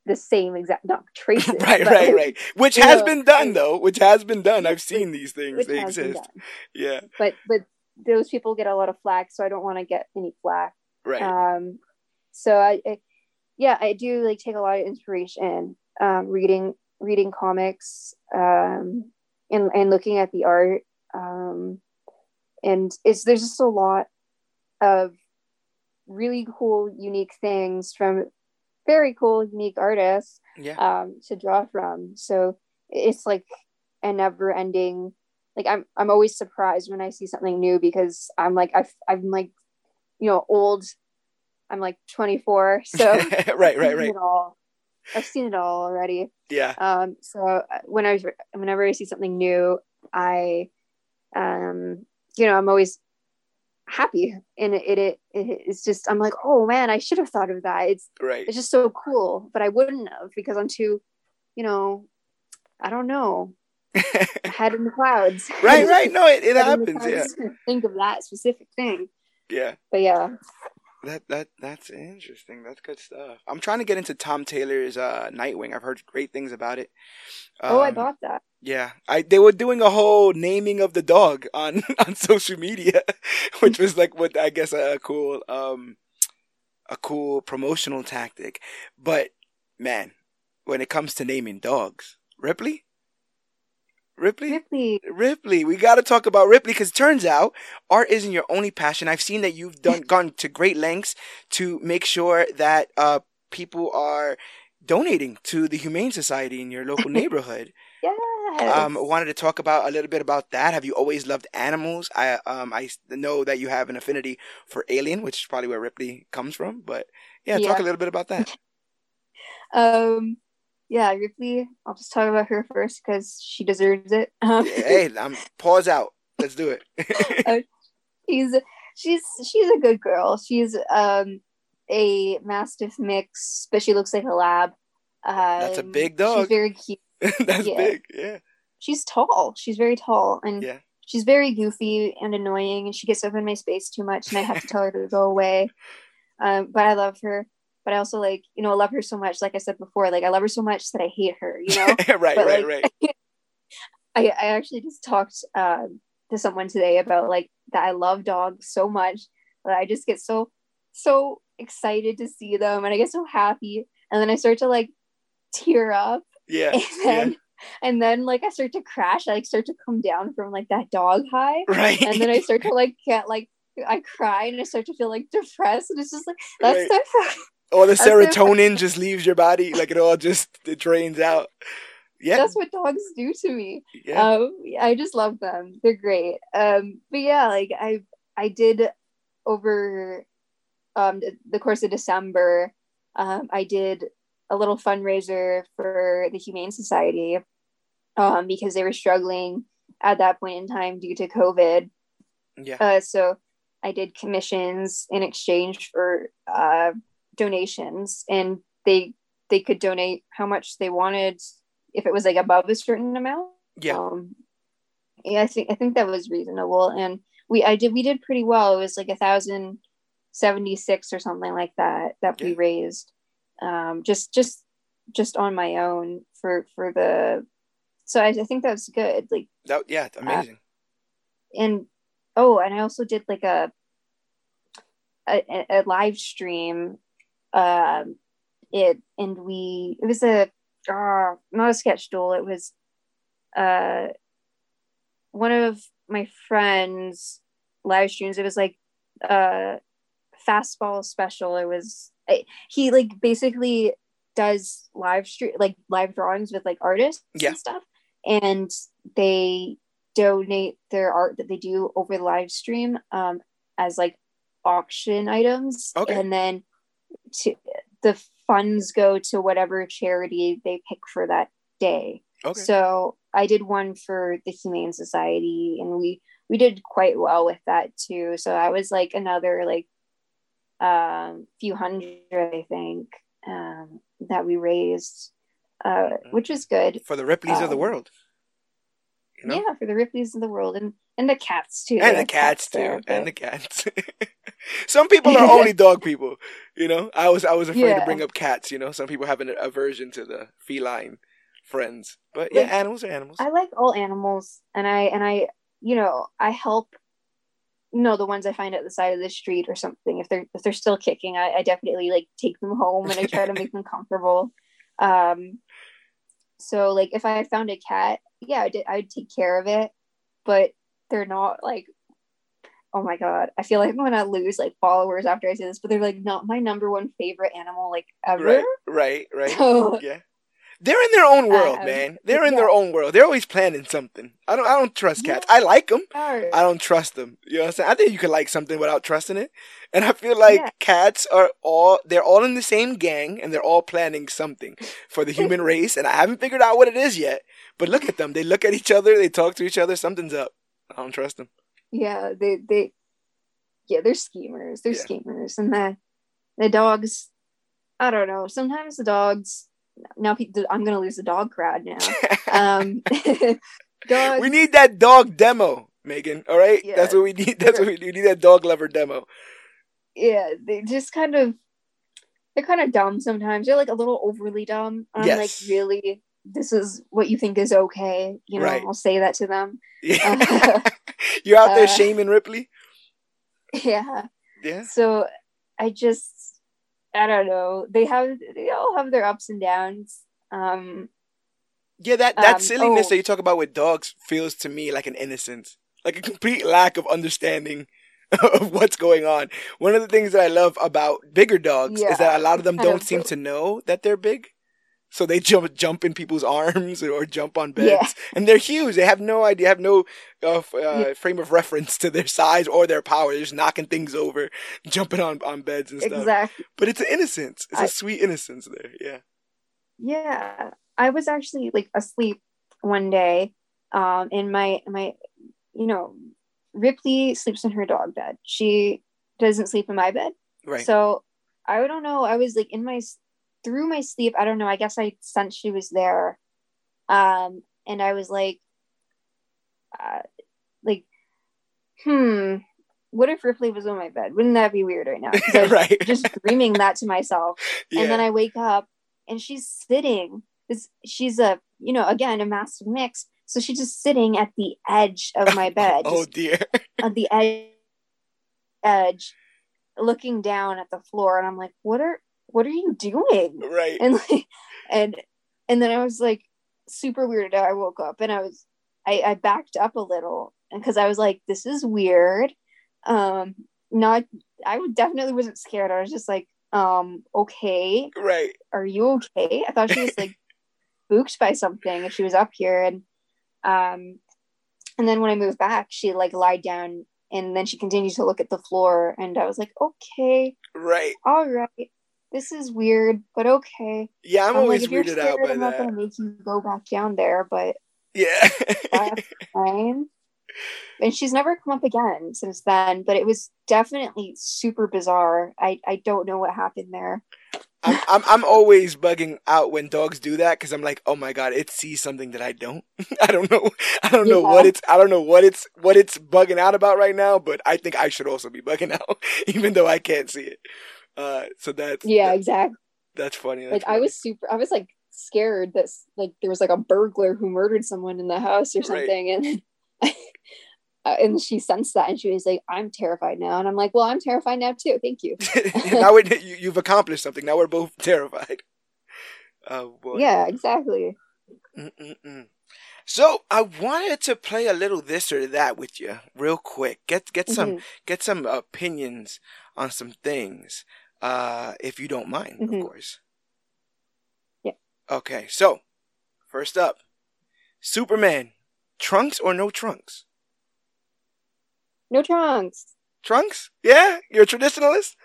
the same exact not traces. right, right, right. Which has know, been done though. Which has been done. I've seen these things. They exist. Yeah. But but those people get a lot of flack, so I don't want to get any flack. Right. Um so I, I yeah, I do like take a lot of inspiration um reading reading comics um, and and looking at the art um, and it's there's just a lot of really cool unique things from very cool unique artists yeah. um, to draw from so it's like a never ending like I'm I'm always surprised when I see something new because I'm like I've I'm like you know old I'm like 24 so right right right all I've seen it all already. Yeah. Um. So uh, when I was, whenever I see something new, I, um, you know, I'm always happy, and it, it, it it's just I'm like, oh man, I should have thought of that. It's right. It's just so cool, but I wouldn't have because I'm too, you know, I don't know. head in the clouds. Right, right. No, it, it happens. Yeah. Think of that specific thing. Yeah. But yeah. That that that's interesting. That's good stuff. I'm trying to get into Tom Taylor's uh, Nightwing. I've heard great things about it. Um, oh, I um, bought that. Yeah, I they were doing a whole naming of the dog on on social media, which was like what I guess a, a cool um a cool promotional tactic. But man, when it comes to naming dogs, Ripley, Ripley? Ripley. Ripley. We got to talk about Ripley because it turns out art isn't your only passion. I've seen that you've done gone to great lengths to make sure that uh, people are donating to the Humane Society in your local neighborhood. yes. Um, wanted to talk about a little bit about that. Have you always loved animals? I um I know that you have an affinity for Alien, which is probably where Ripley comes from. But yeah, yeah. talk a little bit about that. um yeah, Ripley. I'll just talk about her first because she deserves it. Um, hey, I'm pause out. Let's do it. uh, she's she's she's a good girl. She's um a mastiff mix, but she looks like a lab. Um, That's a big dog. She's very cute. That's yeah. big. Yeah. She's tall. She's very tall, and yeah. she's very goofy and annoying, and she gets up in my space too much, and I have to tell her to go away. Um, but I love her. But I also like, you know, I love her so much. Like I said before, like I love her so much that I hate her. You know, right, But, right, like, right. I, I actually just talked uh, to someone today about like that I love dogs so much that I just get so so excited to see them and I get so happy and then I start to like tear up Yeah, and yeah. then and then like I start to crash I like start to come down from like that dog high Right. and then I start to like get like I cry and I start to feel like depressed and it's just like that's Right. the all the serotonin just leaves your body, like it all just it drains out. Yeah, that's what dogs do to me. Yeah, um i just love them. They're great. Um but yeah like i i did over um the, the course of december um i did a little fundraiser for the humane society um because they were struggling at that point in time due to covid. Yeah. uh so i did commissions in exchange for uh donations and they they could donate how much they wanted if it was like above a certain amount Yeah. um yeah i think i think that was reasonable and we i did we did pretty well it was like a thousand 76 or something like that that we raised um just just just on my own for for the so i, I think that was good like That, yeah, amazing. and oh and i also did like a a, a live stream um it and we it was a uh not a sketch duel. It was uh one of my friends live streams. It was like uh fastball special. It was I, he like basically does live stream like live drawings with like artists Yeah. and stuff. And they donate their art that they do over the live stream um as like auction items. Okay. and then to the funds go to whatever charity they pick for that day Okay. so I did one for the Humane Society, and we we did quite well with that too. So I was like another like um few hundred, I think, um, that we raised, uh, which was good. For the Ripleys of the um, world. You know? Yeah, for the Ripleys of the world and and the cats too. and the are cats too, there, and the cats. Some people are only dog people, you know. I was I was afraid to bring up cats, you know. Some people have an aversion to the feline friends, but yeah, Like, animals are animals. I like all animals, and I and I, you know, I help. You know, the ones I find at the side of the street or something. If they're if they're still kicking, I, I definitely like take them home and I try to make them comfortable. Um, so like if I found a cat, yeah, I did, I'd take care of it, but they're not like. Oh my god! I feel like I'm gonna lose like followers after I say this, but they're like not my number one favorite animal like ever. right, right, right. So yeah, they're in their own world, Um, man. They're in their own world. They're always planning something. I don't I don't trust cats. I like them. I don't trust them. You know what I'm saying? I think you can like something without trusting it. And I feel like Yeah. cats are all they're all in the same gang and they're all planning something for the human race and I haven't figured out what it is yet. But look at them. They look at each other, they talk to each other, something's up. I don't trust them. yeah they they yeah they're schemers they're Yeah. schemers and the the dogs i don't know sometimes the dogs now pe- i'm gonna lose the dog crowd now um dogs we need that dog demo, Megan. All right? Yeah. That's what we need. That's what we need. We need that dog lover demo. yeah they just kind of they're kind of dumb sometimes they're like a little overly dumb i'm Yes. like really this is what you think is okay you know Right. i'll say that to them Yeah. You're out there Uh, shaming Ripley? yeah Yeah. so i just i don't know they have they all have their ups and downs um Yeah, that that Um, silliness oh. that you talk about with dogs feels to me like an innocence, like a complete lack of understanding of what's going on. One of the things that I love about bigger dogs is that a lot of them don't seem to know that they're big, so they jump jump in people's arms or jump on beds, Yeah. and they're huge. They have no idea, have no uh, f- uh, frame of reference to their size or their power. They're just knocking things over, jumping on on beds and stuff. exactly But it's an innocence. It's a I- sweet innocence there. Yeah. yeah i was actually like asleep one day um and my my you know ripley sleeps in her dog bed she doesn't sleep in my bed Right. so i don't know i was like in my through my sleep i don't know i guess i sensed she was there um and i was like uh, like, hmm, what if Ripley was on my bed? Wouldn't that be weird right now? Right. just dreaming that to myself. yeah. And then I wake up and she's sitting. This she's a you know again a mastiff mix. So she's just sitting at the edge of my bed, oh dear. at the edge, edge, looking down at the floor, and I'm like, "What are what are you doing?" right. And like, and and then I was like super weirded out. I woke up and I was I, I backed up a little because I was like, "This is weird." Um, not I would- definitely wasn't scared. I was just like, um, okay, right. are you okay? I thought she was like spooked by something if she was up here. And um and then when I moved back, she like lied down and then she continued to look at the floor and I was like, okay, Right. all right. This is weird, but okay. Yeah, I'm, I'm always like, weirded scared, out by I'm not gonna make you go back down there, but Yeah. that's fine. And she's never come up again since then, but it was definitely super bizarre. I, I don't know what happened there. I'm, I'm I'm always bugging out when dogs do that because I'm like, oh my god, it sees something that I don't. I don't know. I don't know Yeah. what it's. I don't know what it's what it's bugging out about right now. But I think I should also be bugging out, even though I can't see it. Uh, so that's Yeah, that- exactly. that's funny. That's like I was super I was like scared that like there was like a burglar who murdered someone in the house or Right. something and uh, and she sensed that and she was like I'm terrified now and I'm like well I'm terrified now too thank you now you, you've accomplished something. Now we're both terrified. Oh yeah exactly Mm-mm-mm. So I wanted to play a little this or that with you, real quick. Get get some Mhm. get some opinions on some things, uh, if you don't mind, Mhm. of course. Yeah. Okay, so first up, Superman, trunks or no trunks? no trunks Trunks? Yeah, you're a traditionalist.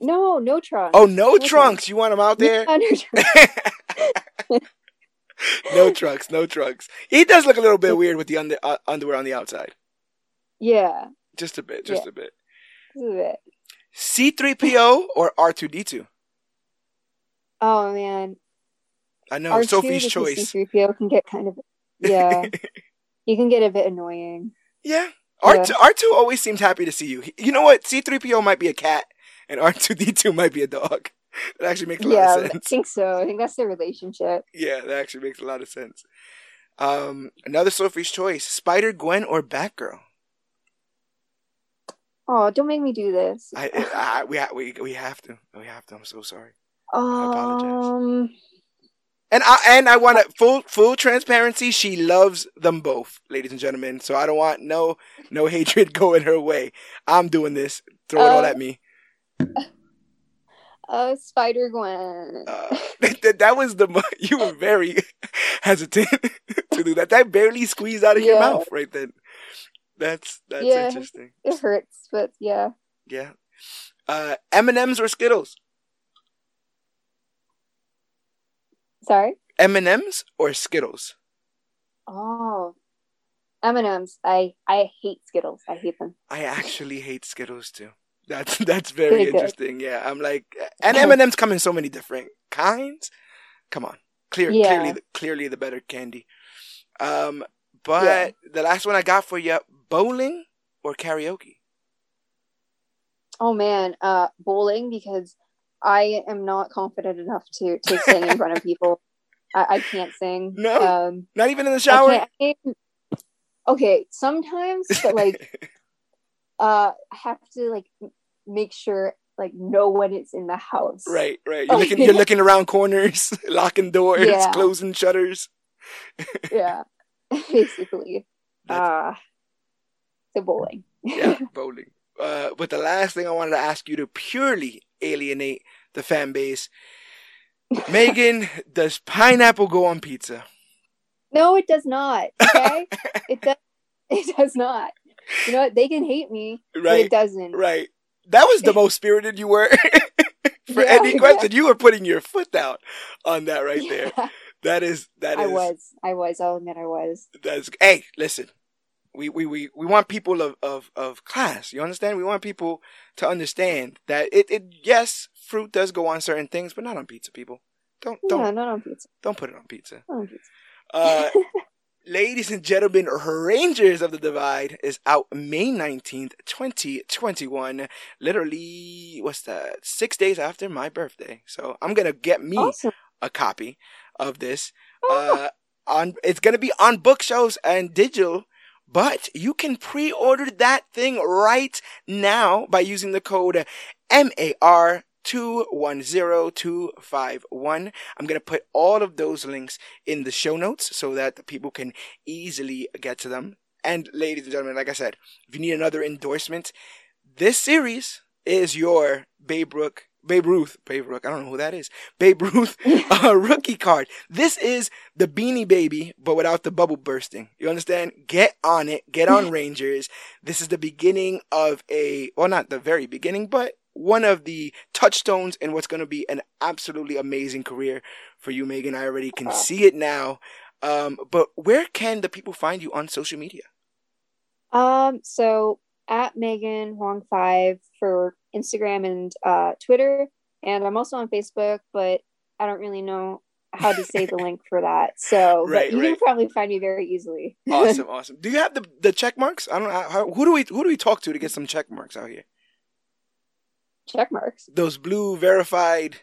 no no trunks Oh, no, No trunks. trunks. You want them out there? Yeah, no trunks. no trunks, no trunks. He does look a little bit weird with the under, uh, underwear on the outside. yeah Just a bit, just Yeah. a bit. this is it. C3PO or R2D2? oh man I know, R2 Sophie's choice. C3PO can get kind of yeah you can get a bit annoying Yeah. R2, R2 always seems happy to see you. You know what? C3PO might be a cat and R2D2 might be a dog. That actually makes a lot yeah of I think so I think that's their relationship Yeah, that actually makes a lot of sense. Um, another Sophie's choice: Spider Gwen or Batgirl. Oh don't make me do this I, I we, we we have to. We have to. I'm so sorry. i apologize. Um, And I and I want to full full transparency. She loves them both, ladies and gentlemen. So I don't want no no hatred going her way. I'm doing this. Throw it all Uh, at me. uh, Spider Gwen. Uh, that, that was the you were very hesitant to do that. That barely squeezed out of your mouth right then. That's that's Yeah. interesting. it hurts, but yeah. Yeah. Uh, M and M's or Skittles? Sorry. M and M's or Skittles? Oh, M and M's. I I hate Skittles. I hate them. I actually hate Skittles too. That's that's very interesting. Yeah, I'm like, and M and M's come in so many different kinds. Come on, clear, Yeah. clearly, the, clearly the better candy. Um, but the last one I got for you: bowling or karaoke. Oh man, uh, bowling because I am not confident enough to to sing in front of people. I, I can't sing. No? Um, Not even in the I shower. I can't- okay, sometimes, but like, uh, I have to like make sure like no one is in the house. right, right. You're looking, you're looking around corners, locking doors, Yeah. closing shutters. Yeah. Basically. That's- Uh the bowling. yeah, bowling. Uh, but the last thing I wanted to ask you to purely alienate the fan base, Megan, does pineapple go on pizza? No, it does not. Okay? it does it does not. You know what? They can hate me, but Right, it doesn't. right. That was the most spirited you were for Yeah, any yeah. question. You were putting your foot down on that right there. That is that is I was. I was. I'll admit I was. that's hey, listen. We, we, we, we want people of, of, of class. You understand? We want people to understand that it, it yes, fruit does go on certain things, but not on pizza, people. Don't don't Yeah, not on pizza. don't put it on pizza. On pizza. Uh, Ladies and gentlemen, Rangers of the Divide is out May 19th, 2021. Literally, what's that? Six days after my birthday. So I'm going to get me awesome. a copy of this. Oh. Uh, on It's to be on bookshelves and digital but you can pre-order that thing right now by using the code MAR 210251. I'm going to put all of those links in the show notes so that people can easily get to them. And ladies and gentlemen, like I said, if you need another endorsement, this series is your Ruth, Babe Ruth, Babe Ruth, I don't know who that is, Babe Ruth uh, rookie card. This is the Beanie Baby, but without the bubble bursting. You understand? Get on it. Get on Rangers. This is the beginning of a, well, not the very beginning, but one of the touchstones in what's going to be an absolutely amazing career for you, Megan. I already can see it now. Um, but where can the people find you on social media? Um, so at Megan Huang Five for Instagram and uh, Twitter, and I'm also on Facebook, but I don't really know how to say the link for that. So right, you right. can probably find me very easily. awesome, awesome. Do you have the the check marks? I don't know how, who do we who do we talk to to get some check marks out here? check marks. Those blue verified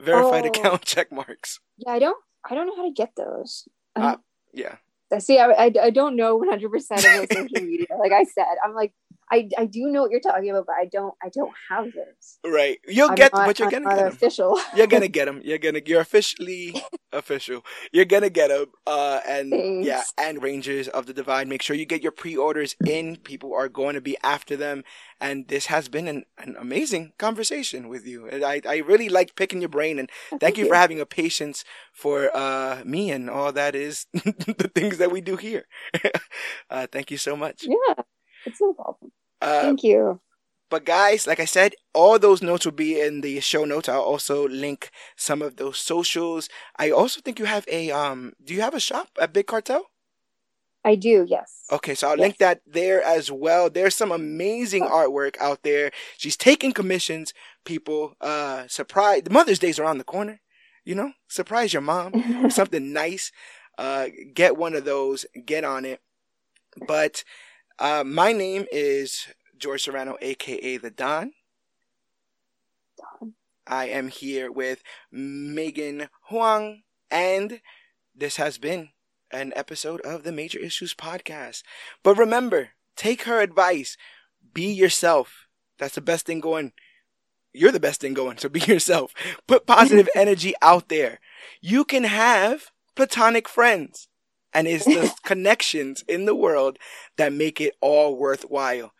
verified oh. account check marks. Yeah, I don't I don't know how to get those. Uh, yeah. See, I, I, I don't know 100% of social media. Like I said, I'm like, I, I do know what you're talking about, but I don't I don't have those. Right, you'll I'm get, not, but you're I'm gonna get them. official. you're gonna get them. You're gonna you're officially official. You're gonna get them. Uh, and Thanks. yeah, and Rangers of the Divide. Make sure you get your pre-orders in. People are going to be after them, and this has been an, an amazing conversation with you. And I I really like picking your brain, and thank, thank you, you for having a patience for uh me and all that is the things that we do here. uh, thank you so much. Yeah. It's no problem. Uh, Thank you. But guys, like I said, all those notes will be in the show notes. I'll also link some of those socials. I also think you have a um. Do you have a shop at Big Cartel? I do, yes. Okay, so I'll yes. link that there as well. There's some amazing artwork out there. She's taking commissions. People, uh, surprise. The Mother's Day's around the corner. You know, surprise your mom. something nice. Uh, get one of those. Get on it. But uh, my name is George Serrano, aka the Don. Don. I am here with Megan Huang, and this has been an episode of the Major Issues Podcast. But remember, take her advice. Be yourself. That's the best thing going. You're the best thing going, so be yourself. Put positive energy out there. You can have platonic friends and it's the connections in the world that make it all worthwhile.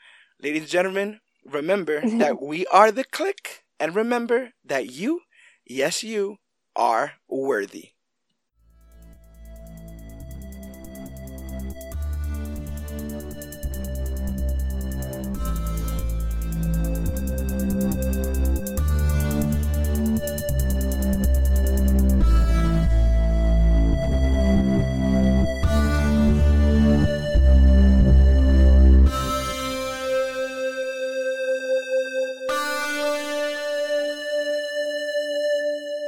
Ladies and gentlemen, remember that we are the click, and remember that you, yes, you, are worthy.